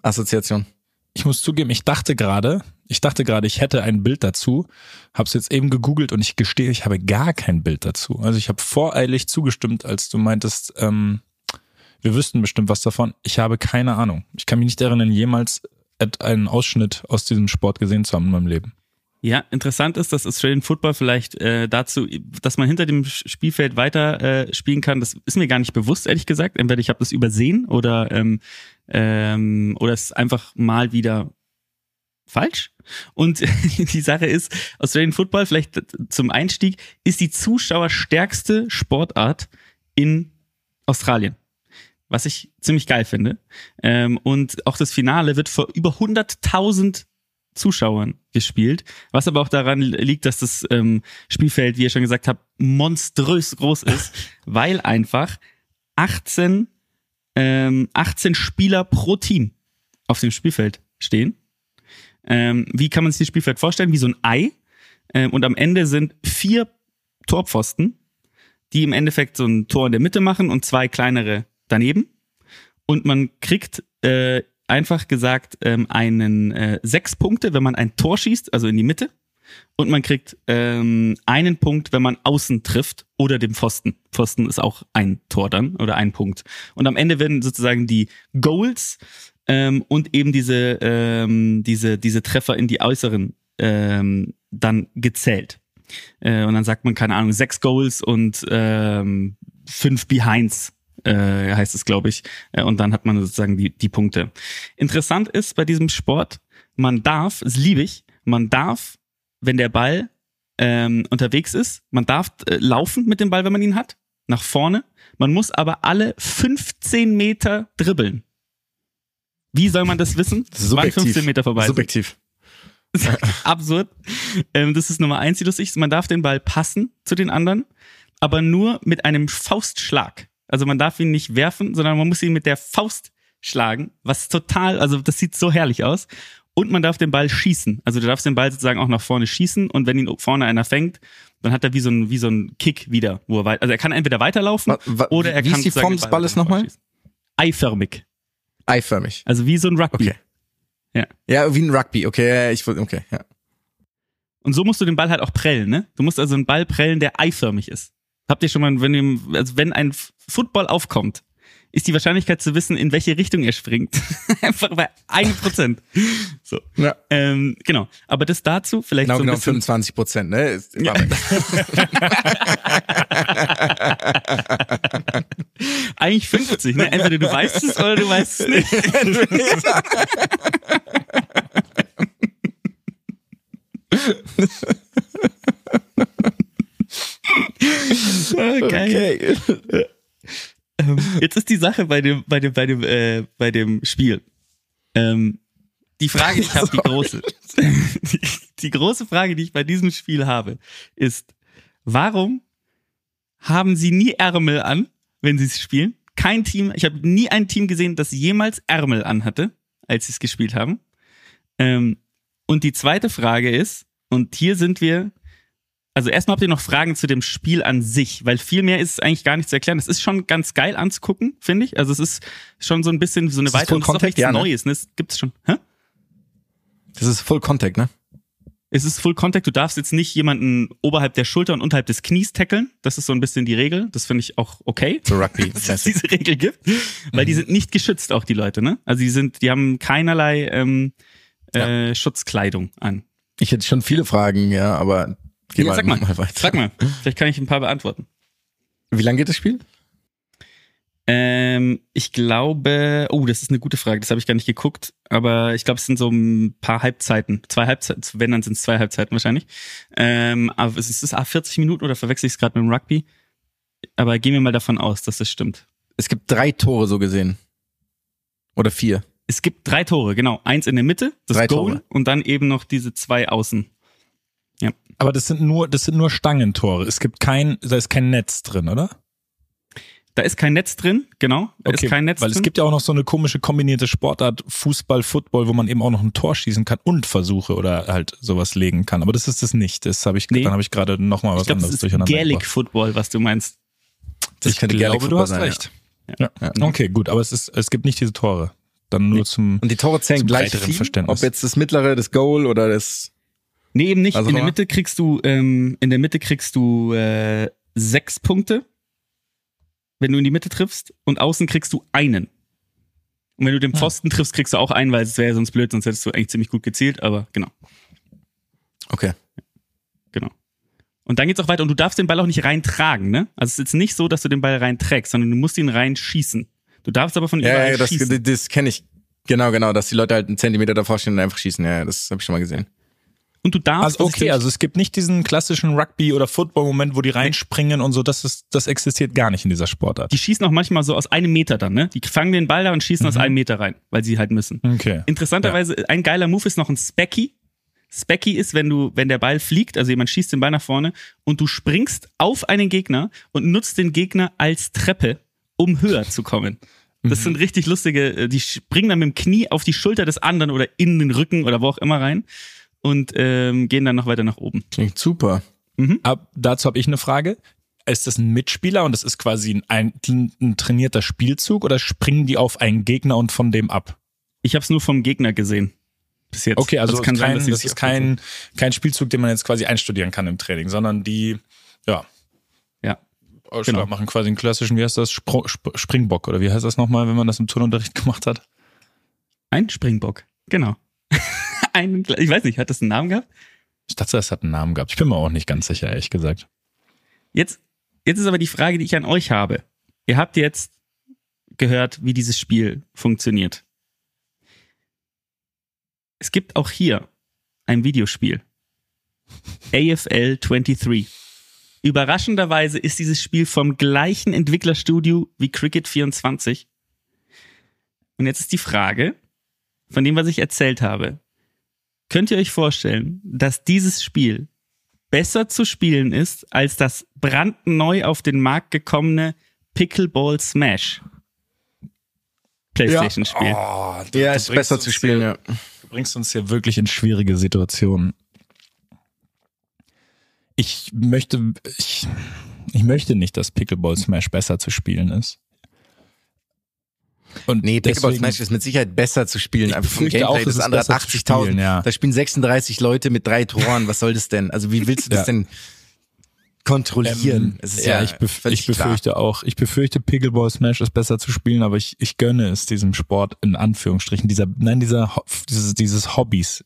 Assoziation. Ich muss zugeben, ich dachte gerade, ich dachte gerade, ich hätte ein Bild dazu, habe es jetzt eben gegoogelt und ich gestehe, ich habe gar kein Bild dazu. Also ich habe voreilig zugestimmt, als du meintest, ähm, wir wüssten bestimmt was davon. Ich habe keine Ahnung. Ich kann mich nicht erinnern, jemals einen Ausschnitt aus diesem Sport gesehen zu haben in meinem Leben. Ja, interessant ist, dass Australian Football vielleicht äh, dazu, dass man hinter dem Spielfeld weiter äh, spielen kann, das ist mir gar nicht bewusst, ehrlich gesagt. Entweder ich habe das übersehen oder ähm, ähm, oder es ist einfach mal wieder falsch. Und die Sache ist, Australian Football, vielleicht zum Einstieg, ist die zuschauerstärkste Sportart in Australien. Was ich ziemlich geil finde. Ähm, und auch das Finale wird vor über 100.000 Zuschauern gespielt, was aber auch daran liegt, dass das ähm, Spielfeld, wie ihr schon gesagt habt, monströs groß ist, weil einfach 18, ähm, 18 Spieler pro Team auf dem Spielfeld stehen. Ähm, wie kann man sich das Spielfeld vorstellen? Wie so ein Ei. Ähm, und am Ende sind vier Torpfosten, die im Endeffekt so ein Tor in der Mitte machen und zwei kleinere daneben. Und man kriegt äh, einfach gesagt ähm, einen äh, sechs Punkte, wenn man ein Tor schießt, also in die Mitte. Und man kriegt ähm, einen Punkt, wenn man außen trifft oder dem Pfosten. Pfosten ist auch ein Tor dann oder ein Punkt. Und am Ende werden sozusagen die Goals ähm, und eben diese, ähm, diese, diese Treffer in die äußeren ähm, dann gezählt. Äh, und dann sagt man, keine Ahnung, sechs Goals und ähm, fünf Behinds äh, heißt es, glaube ich. Äh, und dann hat man sozusagen die, die Punkte. Interessant ist bei diesem Sport, man darf, das liebe ich, man darf, wenn der Ball ähm, unterwegs ist, man darf äh, laufen mit dem Ball, wenn man ihn hat, nach vorne. Man muss aber alle 15 Meter dribbeln. Wie soll man das wissen? Subjektiv. Wann 15 Meter vorbei? Subjektiv. Absurd. Ähm, das ist Nummer eins, die lustig ist. Man darf den Ball passen zu den anderen, aber nur mit einem Faustschlag. Also man darf ihn nicht werfen, sondern man muss ihn mit der Faust schlagen, was total, also das sieht so herrlich aus. Und man darf den Ball schießen. Also du darfst den Ball sozusagen auch nach vorne schießen und wenn ihn vorne einer fängt, dann hat er wie so ein, wie so ein Kick wieder, wo er weit, also er kann entweder weiterlaufen Wa- wa- oder er wie kann ist die Form des Ball Balles nochmal? Eiförmig. Eiförmig. Also wie so ein Rugby. Okay. Ja. Ja, wie ein Rugby. Okay, ich okay, ja. Und so musst du den Ball halt auch prellen, ne? Du musst also einen Ball prellen, der eiförmig ist. Habt ihr schon mal, wenn, also wenn ein Football aufkommt, ist die Wahrscheinlichkeit zu wissen, in welche Richtung er springt, einfach bei 1%. So. Ja. Ähm, genau. Aber das dazu vielleicht Genau, so ein genau, bisschen. 25 Prozent, ne? Ist, Ja. Eigentlich 50, ne? Entweder du weißt es oder du weißt es nicht. Ah, geil. okay. Ähm, jetzt ist die Sache bei dem, bei dem, bei dem, äh, bei dem Spiel. Ähm, die Frage, die ich habe, die große, die, die große Frage, die ich bei diesem Spiel habe, ist, warum haben sie nie Ärmel an, wenn sie es spielen? Kein Team, ich habe nie ein Team gesehen, das jemals Ärmel anhatte, als sie es gespielt haben. Ähm, und die zweite Frage ist, und hier sind wir also erstmal habt ihr noch Fragen zu dem Spiel an sich, weil viel mehr ist eigentlich gar nicht zu erklären. Es ist schon ganz geil anzugucken, finde ich. Also es ist schon so ein bisschen so eine Ist das weitere ist Contact? nichts Ja, ne? Neues. Ne? Es gibt's schon. Hä? Das ist Full Contact, ne? Es ist Full Contact. Du darfst jetzt nicht jemanden oberhalb der Schulter und unterhalb des Knies tackeln. Das ist so ein bisschen die Regel. Das finde ich auch okay. So Rugby. dass es diese Regel gibt, weil die sind nicht geschützt, auch die Leute, ne? Also die sind, die haben keinerlei ähm, äh, Schutzkleidung an. Ich hätte schon viele Fragen, ja, aber geh Ja, mal, sag mal, mal weiter. Sag mal, vielleicht kann ich ein paar beantworten. Wie lange geht das Spiel? Ähm, ich glaube, oh, das ist eine gute Frage, das habe ich gar nicht geguckt, aber ich glaube, es sind so ein paar Halbzeiten, zwei Halbzeiten, wenn dann sind es zwei Halbzeiten wahrscheinlich. Ähm, aber es ist ah, 40 Minuten oder verwechsel ich es gerade mit dem Rugby? Aber gehen wir mal davon aus, dass das stimmt. Es gibt drei Tore so gesehen. Oder vier. Es gibt drei Tore, genau. Eins in der Mitte, das Drei Goal, Tore. und dann eben noch diese zwei außen. Aber das sind nur, das sind nur Stangentore. Es gibt kein, da ist kein Netz drin, oder? Da ist kein Netz drin, genau. Da ist kein Netz weil drin. es gibt ja auch noch so eine komische kombinierte Sportart, Fußball, Football, wo man eben auch noch ein Tor schießen kann und Versuche oder halt sowas legen kann. Aber das ist das nicht. Das habe ich, Nee. dann habe ich gerade noch mal was ich glaube, das anderes ist durcheinander Gaelic gebracht. Football, was du meinst. Das ich könnte glaube, du Football hast sein, ja. recht. Ja. Ja. Okay, gut, aber es ist, es gibt nicht diese Tore. dann nur zum. Und die Tore zählen gleich viel, Verständnis. ob jetzt das mittlere, das Goal oder das Nee, eben nicht. Also in der Mitte kriegst du, ähm, in der Mitte kriegst du äh, sechs Punkte, wenn du in die Mitte triffst, und außen kriegst du einen. Und wenn du den Pfosten triffst, kriegst du auch einen, weil es wäre ja sonst blöd, sonst hättest du eigentlich ziemlich gut gezielt, aber genau, Okay. genau. Und dann geht's auch weiter und du darfst den Ball auch nicht reintragen, ne? Also es ist jetzt nicht so, dass du den Ball reinträgst, sondern du musst ihn reinschießen. Du darfst aber von Ja, überall ja, das, schießen. das, das kenne ich. Genau, genau, dass die Leute halt einen Zentimeter davor stehen und einfach schießen. Ja, ja, das habe ich schon mal gesehen. Und du darfst. Also okay, also es gibt nicht diesen klassischen Rugby- oder Football-Moment, wo die reinspringen und so, das ist, das existiert gar nicht in dieser Sportart. die schießen auch manchmal so aus einem Meter dann, ne? Die fangen den Ball da und schießen aus einem Meter rein, weil sie halt müssen. Okay. Interessanterweise, ein geiler Move ist noch ein Specky. Specky ist, wenn du, wenn der Ball fliegt, also jemand schießt den Ball nach vorne und du springst auf einen Gegner und nutzt den Gegner als Treppe, um höher zu kommen. Das sind richtig lustige, äh, die springen dann mit dem Knie auf die Schulter des anderen oder in den Rücken oder wo auch immer rein und ähm, gehen dann noch weiter nach oben. Klingt super. Ab, dazu habe ich eine Frage. Ist das ein Mitspieler und das ist quasi ein, ein, ein trainierter Spielzug oder springen die auf einen Gegner und von dem ab? Ich habe es nur vom Gegner gesehen. Bis jetzt. Okay, also Das es kann ist sein, kein, sie das ist kein, kein Spielzug, den man jetzt quasi einstudieren kann im Training, sondern die, ja, Ja. Genau. machen quasi einen klassischen, wie heißt das, Spro Sp Springbock oder wie heißt das nochmal, wenn man das im Turnunterricht gemacht hat? Ein Springbock. Genau. Ein, ich weiß nicht, hat das einen Namen gehabt? Ich dachte, das hat einen Namen gehabt. Ich bin mir auch nicht ganz sicher, ehrlich gesagt. Jetzt, jetzt ist aber die Frage, die ich an euch habe. Ihr habt jetzt gehört, wie dieses Spiel funktioniert. Es gibt auch hier ein Videospiel. AFL 23. Überraschenderweise ist dieses Spiel vom gleichen Entwicklerstudio wie Cricket 24. Und jetzt ist die Frage, von dem, was ich erzählt habe. Könnt ihr euch vorstellen, dass dieses Spiel besser zu spielen ist als das brandneu auf den Markt gekommene Pickleball Smash PlayStation-Spiel? Oh, du, Ja, du ist besser zu spielen, hier, ja. Du bringst uns hier wirklich in schwierige Situationen. Ich möchte, ich, ich möchte nicht, dass Pickleball Smash besser zu spielen ist. Und Nee, Pickleball deswegen- Smash ist mit Sicherheit besser zu spielen. Ich einfach vom Gameplay. auch, es das ist andere hat besser zu 80.000. spielen, ja. Da spielen 36 Leute mit drei Toren. Was soll das denn? Also wie willst du das Ja. denn kontrollieren? Ähm, es ist ja, ja, ich, bef ich befürchte auch, ich befürchte Pickleball Smash ist besser zu spielen, aber ich, ich gönne es diesem Sport in Anführungsstrichen, dieser, nein, dieser, dieses, dieses Hobbys,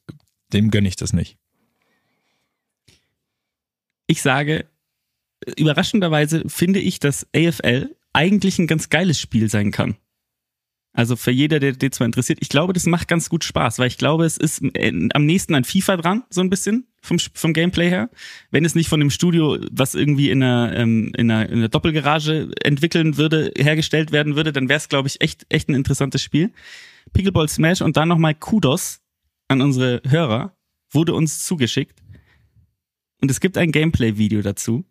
dem gönne ich das nicht. Ich sage, überraschenderweise finde ich, dass AFL eigentlich ein ganz geiles Spiel sein kann. Also für jeder, der der zwar interessiert, ich glaube, das macht ganz gut Spaß, weil ich glaube, es ist äh, am nächsten an FIFA dran, so ein bisschen vom, vom Gameplay her. Wenn es nicht von dem Studio, was irgendwie in einer, ähm, in einer, in einer Doppelgarage entwickeln würde, hergestellt werden würde, dann wäre es, glaube ich, echt, echt ein interessantes Spiel. Pickleball Smash und dann nochmal Kudos an unsere Hörer, wurde uns zugeschickt. Und es gibt ein Gameplay-Video dazu.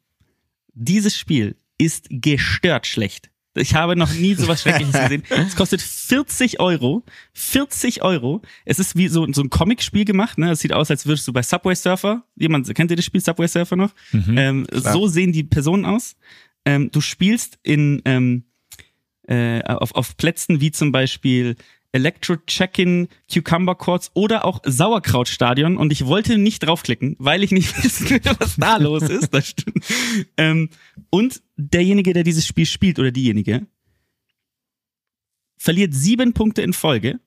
Dieses Spiel ist gestört schlecht. Ich habe noch nie sowas Schreckliches gesehen. Es kostet 40 Euro. 40 Euro. Es ist wie so, so ein Comic-Spiel gemacht. Ne? Es sieht aus, als würdest du bei Subway Surfer, jemand, kennt ihr das Spiel Subway Surfer noch? ähm, so sehen die Personen aus. Ähm, du spielst in, ähm, äh, auf, auf Plätzen wie zum Beispiel Electro Check-in, Cucumber Courts oder auch Sauerkrautstadion und ich wollte nicht draufklicken, weil ich nicht wissen will, was da los ist. Das stimmt. Ähm, und derjenige, der dieses Spiel spielt oder diejenige, verliert sieben Punkte in Folge,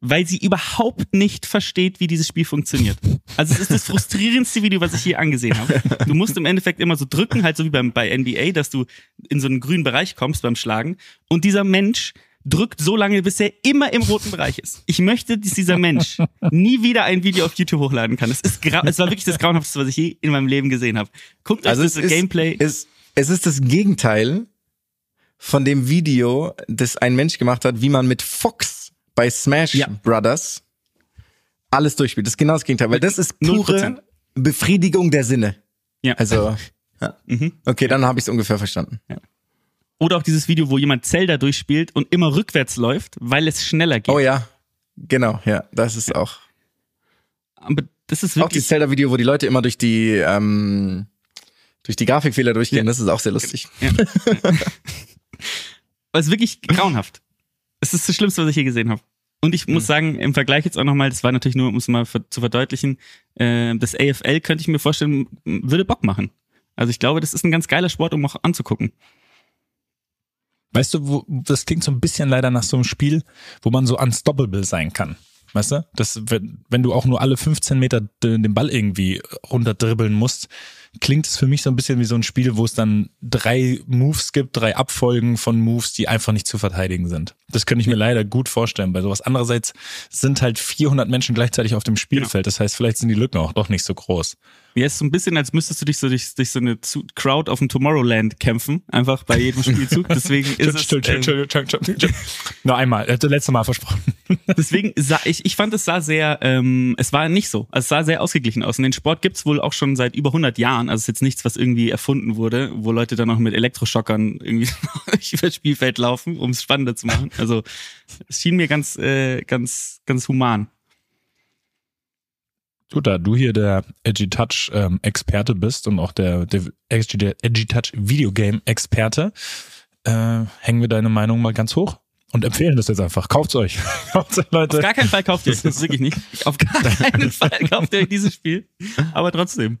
weil sie überhaupt nicht versteht, wie dieses Spiel funktioniert. Also es ist das frustrierendste Video, was ich je angesehen habe. Du musst im Endeffekt immer so drücken, halt so wie beim, bei NBA, dass du in so einen grünen Bereich kommst beim Schlagen. Und dieser Mensch drückt so lange, bis er immer im roten Bereich ist. Ich möchte, dass dieser Mensch nie wieder ein Video auf YouTube hochladen kann. Es ist es war wirklich das grauenhafteste, was ich je in meinem Leben gesehen habe. Guckt euch Also es das ist, Gameplay. Es, es ist das Gegenteil von dem Video, das ein Mensch gemacht hat, wie man mit Fox bei Smash Ja. Brothers alles durchspielt. Das ist genau das Gegenteil, weil das ist 0%. pure Befriedigung der Sinne. ja. Also, ja. Mhm. okay, dann habe ich es ungefähr verstanden. Oder auch dieses Video, wo jemand Zelda durchspielt und immer rückwärts läuft, weil es schneller geht. Oh ja, genau, ja, das ist auch. Aber das ist Auch wirklich dieses Zelda-Video, wo die Leute immer durch die ähm, durch die Grafikfehler durchgehen, das ist auch sehr lustig. Aber es ist wirklich grauenhaft. Es ist das Schlimmste, was ich je gesehen habe. Und ich muss sagen, im Vergleich jetzt auch nochmal, das war natürlich nur, um es mal zu verdeutlichen, äh, das AFL könnte ich mir vorstellen, würde Bock machen. Also ich glaube, das ist ein ganz geiler Sport, um auch anzugucken. Weißt du, wo, das klingt so ein bisschen leider nach so einem Spiel, wo man so unstoppable sein kann. Weißt du? Das, wenn, wenn du auch nur alle 15 Meter den Ball irgendwie runterdribbeln musst, klingt es für mich so ein bisschen wie so ein Spiel, wo es dann drei Moves gibt, drei Abfolgen von Moves, die einfach nicht zu verteidigen sind. Das könnte ich mir leider gut vorstellen bei sowas. Andererseits sind halt 400 Menschen gleichzeitig auf dem Spielfeld. Das heißt, vielleicht sind die Lücken auch doch nicht so groß. Ja, ist so ein bisschen, als müsstest du dich so durch, durch so eine Crowd auf dem Tomorrowland kämpfen, einfach bei jedem Spielzug. Deswegen ist es, äh, Nur einmal, äh, das letzte Mal versprochen. deswegen sah ich, ich fand es sah sehr, ähm, es war nicht so, also es sah sehr ausgeglichen aus. Und den Sport gibt's wohl auch schon seit über 100 Jahren. Also es ist jetzt nichts, was irgendwie erfunden wurde, wo Leute dann noch mit Elektroschockern irgendwie über das Spielfeld laufen, um es spannender zu machen. Also es schien mir ganz, äh, ganz, ganz human. Du, da du hier der Edgy-Touch ähm, Experte bist und auch der, der Edgy- Edgy-Touch Videogame Experte, äh, hängen wir deine Meinung mal ganz hoch und empfehlen das jetzt einfach. Kauft's euch. Kauft's euch, Auf Leute. gar keinen Fall kauft ihr euch das wirklich nicht. Auf gar keinen Fall kauft ihr euch dieses Spiel. Aber trotzdem.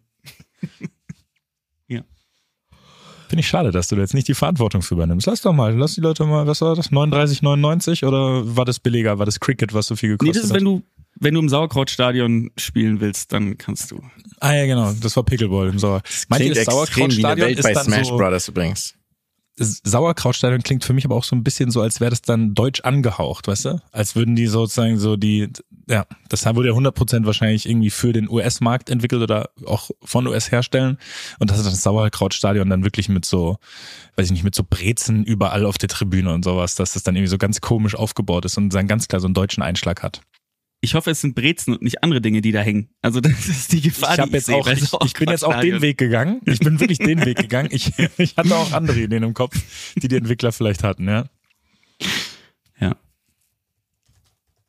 Finde ich schade, dass du da jetzt nicht die Verantwortung für übernimmst. Lass doch mal, lass die Leute mal, was war das? 39,99 oder war das billiger? War das Cricket, was so viel Nee, gekostet das ist, hat? wenn du, wenn du im Sauerkrautstadion spielen willst, dann kannst du. ah ja, genau, das war Pickleball im Sauer. Meint ihr, Klingt das Sauerkrautstadion ist bei dann Smash so, Brothers übrigens. das Sauerkrautstadion klingt für mich aber auch so ein bisschen so, als wäre das dann deutsch angehaucht, weißt du? Als würden die sozusagen so die, ja, das wurde ja 100% wahrscheinlich irgendwie für den US-Markt entwickelt oder auch von US herstellen. Und das ist das Sauerkrautstadion dann wirklich mit so, weiß ich nicht, mit so Brezen überall auf der Tribüne und sowas, dass das dann irgendwie so ganz komisch aufgebaut ist und dann ganz klar so einen deutschen Einschlag hat. Ich hoffe, es sind Brezen und nicht andere Dinge, die da hängen. Also das ist die Gefahr, Ich, die hab jetzt sehe auch, ich, ich bin jetzt auch den. Weg gegangen. Ich bin wirklich den Weg gegangen. Ich, ich hatte auch andere Ideen im Kopf, die die Entwickler vielleicht hatten, ja. Ja.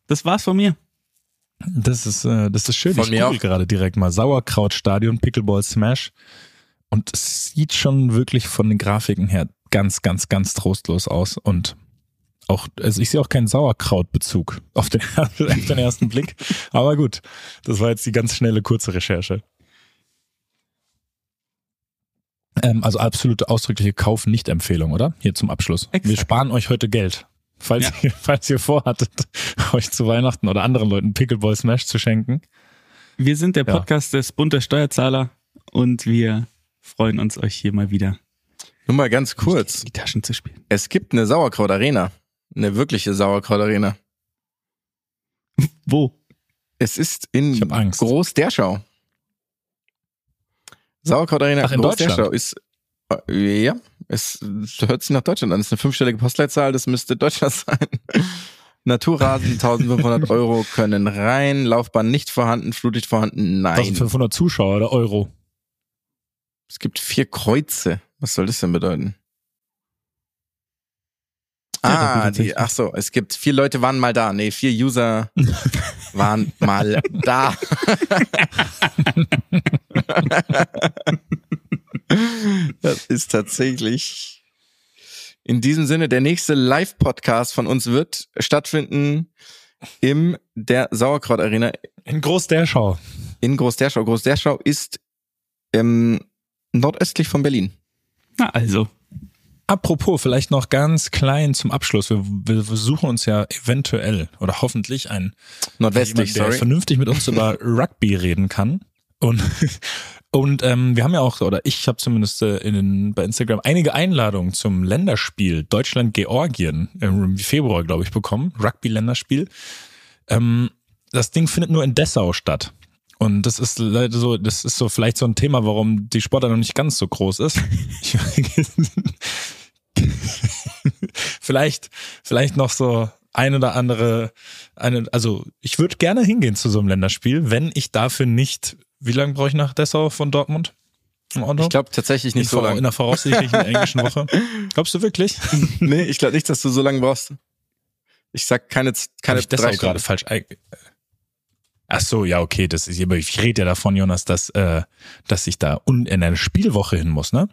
Das war's von mir. Das ist, äh, das ist schön. Von ich mir google auch. gerade direkt mal. Sauerkrautstadion, Pickleball Smash. Und es sieht schon wirklich von den Grafiken her ganz, ganz, ganz trostlos aus. Und auch, also ich sehe auch keinen Sauerkrautbezug auf den, auf den ersten Blick. Aber gut, das war jetzt die ganz schnelle, kurze Recherche. Ähm, also absolute ausdrückliche Kauf-Nicht-Empfehlung, oder? Hier zum Abschluss. Wir Exakt. sparen euch heute Geld. Falls, Ja. ihr, falls ihr vorhattet, euch zu Weihnachten oder anderen Leuten Pickleball Smash zu schenken. Wir sind der Ja. Podcast des Bund der Steuerzahler und wir freuen uns, euch hier mal wieder Nur mal ganz kurz. die Taschen zu spielen. Es gibt eine Sauerkraut-Arena. Eine wirkliche Sauerkraut-Arena. Wo? Es ist in. Groß-Derschau. Sauerkraut-Arena Ach, in Groß-Derschau ist, äh, ja, es hört sich nach Deutschland an. Es ist eine fünfstellige Postleitzahl, das müsste Deutschland sein. Naturrasen, 1500 Euro können rein, Laufbahn nicht vorhanden, Flutlicht vorhanden, nein. 1500 Zuschauer oder Euro. Es gibt vier Kreuze. Was soll das denn bedeuten? Ja, ah, die, ach so, es gibt vier Leute waren mal da. Nee, vier User waren mal da. das ist tatsächlich in diesem Sinne der nächste Live-Podcast von uns wird stattfinden im der Sauerkraut Arena In Groß-Derschau. in Groß-Derschau. Groß-Derschau ist ähm, nordöstlich von Berlin. Na also. Apropos, vielleicht noch ganz klein zum Abschluss. Wir, wir suchen uns ja eventuell oder hoffentlich einen Nordwestlich, jemand, der vernünftig mit uns über Rugby reden kann. Und, und ähm, wir haben ja auch, oder ich habe zumindest äh, in, den- bei Instagram einige Einladungen zum Länderspiel Deutschland-Georgien im Februar, glaube ich, bekommen. Rugby-Länderspiel. Ähm, das Ding findet nur in Dessau statt. Und das ist leider so, das ist so vielleicht so ein Thema, warum die Sportart noch nicht ganz so groß ist. Ich, vielleicht, vielleicht noch so ein oder andere, eine, also ich würde gerne hingehen zu so einem Länderspiel, wenn ich dafür nicht, wie lange brauche ich nach Dessau von Dortmund? Ich glaube tatsächlich in, nicht so vor- in lange. der voraussichtlichen englischen Woche. Glaubst du wirklich? nee, ich glaube nicht, dass du so lange brauchst. Ich sag keine, keine ich Dessau drei gerade falsch Ach so, ja, okay, das ist, aber ich rede ja davon, Jonas, dass, äh, dass ich da in eine Spielwoche hin muss, ne?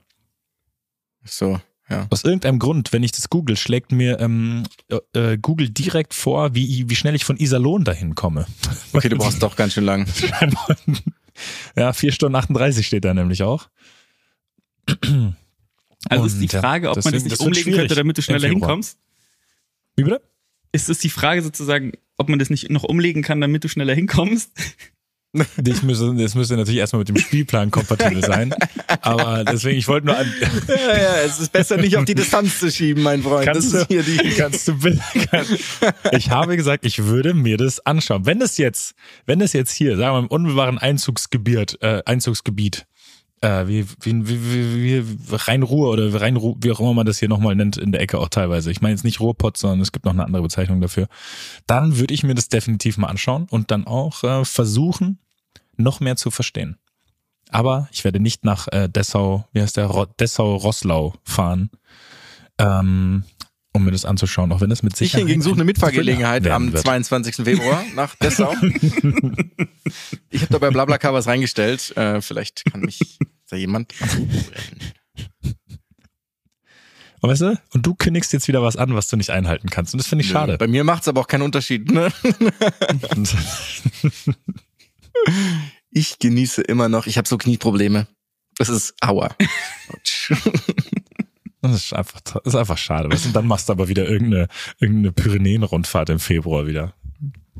So, Ja. Aus irgendeinem Grund, wenn ich das google, schlägt mir ähm, äh, äh, Google direkt vor, wie, wie schnell ich von Iserlohn dahin komme. Okay, du brauchst doch ganz schön lang. ja, 4 Stunden 38 steht da nämlich auch. Also ist die Und, Frage, ob man das deswegen, nicht das umlegen könnte, damit du schneller hinkommst? Wie bitte? Ist es die Frage sozusagen, ob man das nicht noch umlegen kann, damit du schneller hinkommst? Ich müsste, das müsste natürlich erstmal mit dem Spielplan kompatibel sein. Aber deswegen, ich wollte nur an, Ja, ja, es ist besser nicht auf die Distanz zu schieben, mein Freund. Kannst das ist du, hier die. kannst du bitte, ich habe gesagt, ich würde mir das anschauen. Wenn das jetzt, wenn das jetzt hier, sagen wir mal, im unmittelbaren Einzugsgebiet, äh, Einzugsgebiet, äh, wie, wie, wie, wie, wie Rhein-Ruhr oder Rhein-Ruhr, wie auch immer man das hier nochmal nennt, in der Ecke auch teilweise. Ich meine jetzt nicht Ruhrpott, sondern es gibt noch eine andere Bezeichnung dafür. Dann würde ich mir das definitiv mal anschauen und dann auch äh, versuchen, noch mehr zu verstehen. Aber ich werde nicht nach äh, Dessau, wie heißt der, Ro Dessau-Rosslau fahren, ähm, um mir das anzuschauen, auch wenn das mit Ich Sicherheit hingegen suche eine Mitfahrgelegenheit am werden wird. 22. Februar nach Dessau. ich habe da bei BlaBlaCar was reingestellt. Äh, vielleicht kann mich da jemand. Und Weißt du? Und du kündigst jetzt wieder was an, was du nicht einhalten kannst. Und das finde ich schade. Bei mir macht's aber auch keinen Unterschied. Ne? Ich genieße immer noch. Ich habe so Knieprobleme. Das ist aua. Das ist einfach, das ist einfach schade. Und dann machst du aber wieder irgendeine, irgendeine Pyrenäen-Rundfahrt im Februar wieder.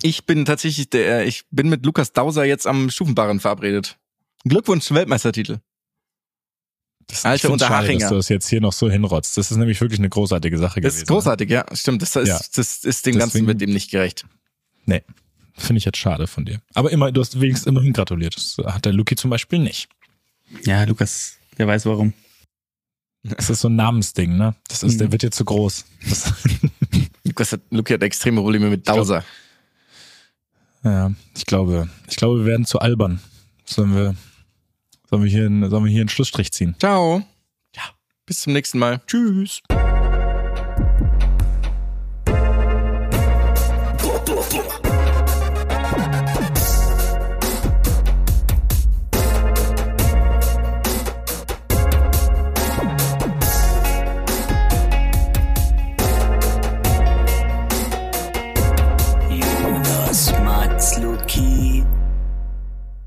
Ich bin tatsächlich der, ich bin mit Lukas Dauser jetzt am Stufenbarren verabredet. Glückwunsch zum Weltmeistertitel. Das, Alter ich find's schade, Unterhachinger. dass du das jetzt hier noch so hinrotzt. Das ist nämlich wirklich eine großartige Sache Das gewesen. ist großartig, ja. Stimmt, das ist, Ja. das ist dem Ganzen Deswegen- mit dem nicht gerecht. Nee, finde ich jetzt schade von dir. Aber immer, du hast wenigstens immerhin gratuliert. Das hat der Luki zum Beispiel nicht. Ja, Lukas, der weiß warum. Das ist so ein Namensding, ne? Das ist, der Mhm. wird jetzt zu groß. Das, Lukas hat, Luki hat extreme Probleme mit Dauser. ja, ich glaube, ich glaube, wir werden zu albern. Sollen wir, sollen wir hier, einen, sollen wir hier einen Schlussstrich ziehen? Ciao. Ja, bis zum nächsten Mal. Tschüss.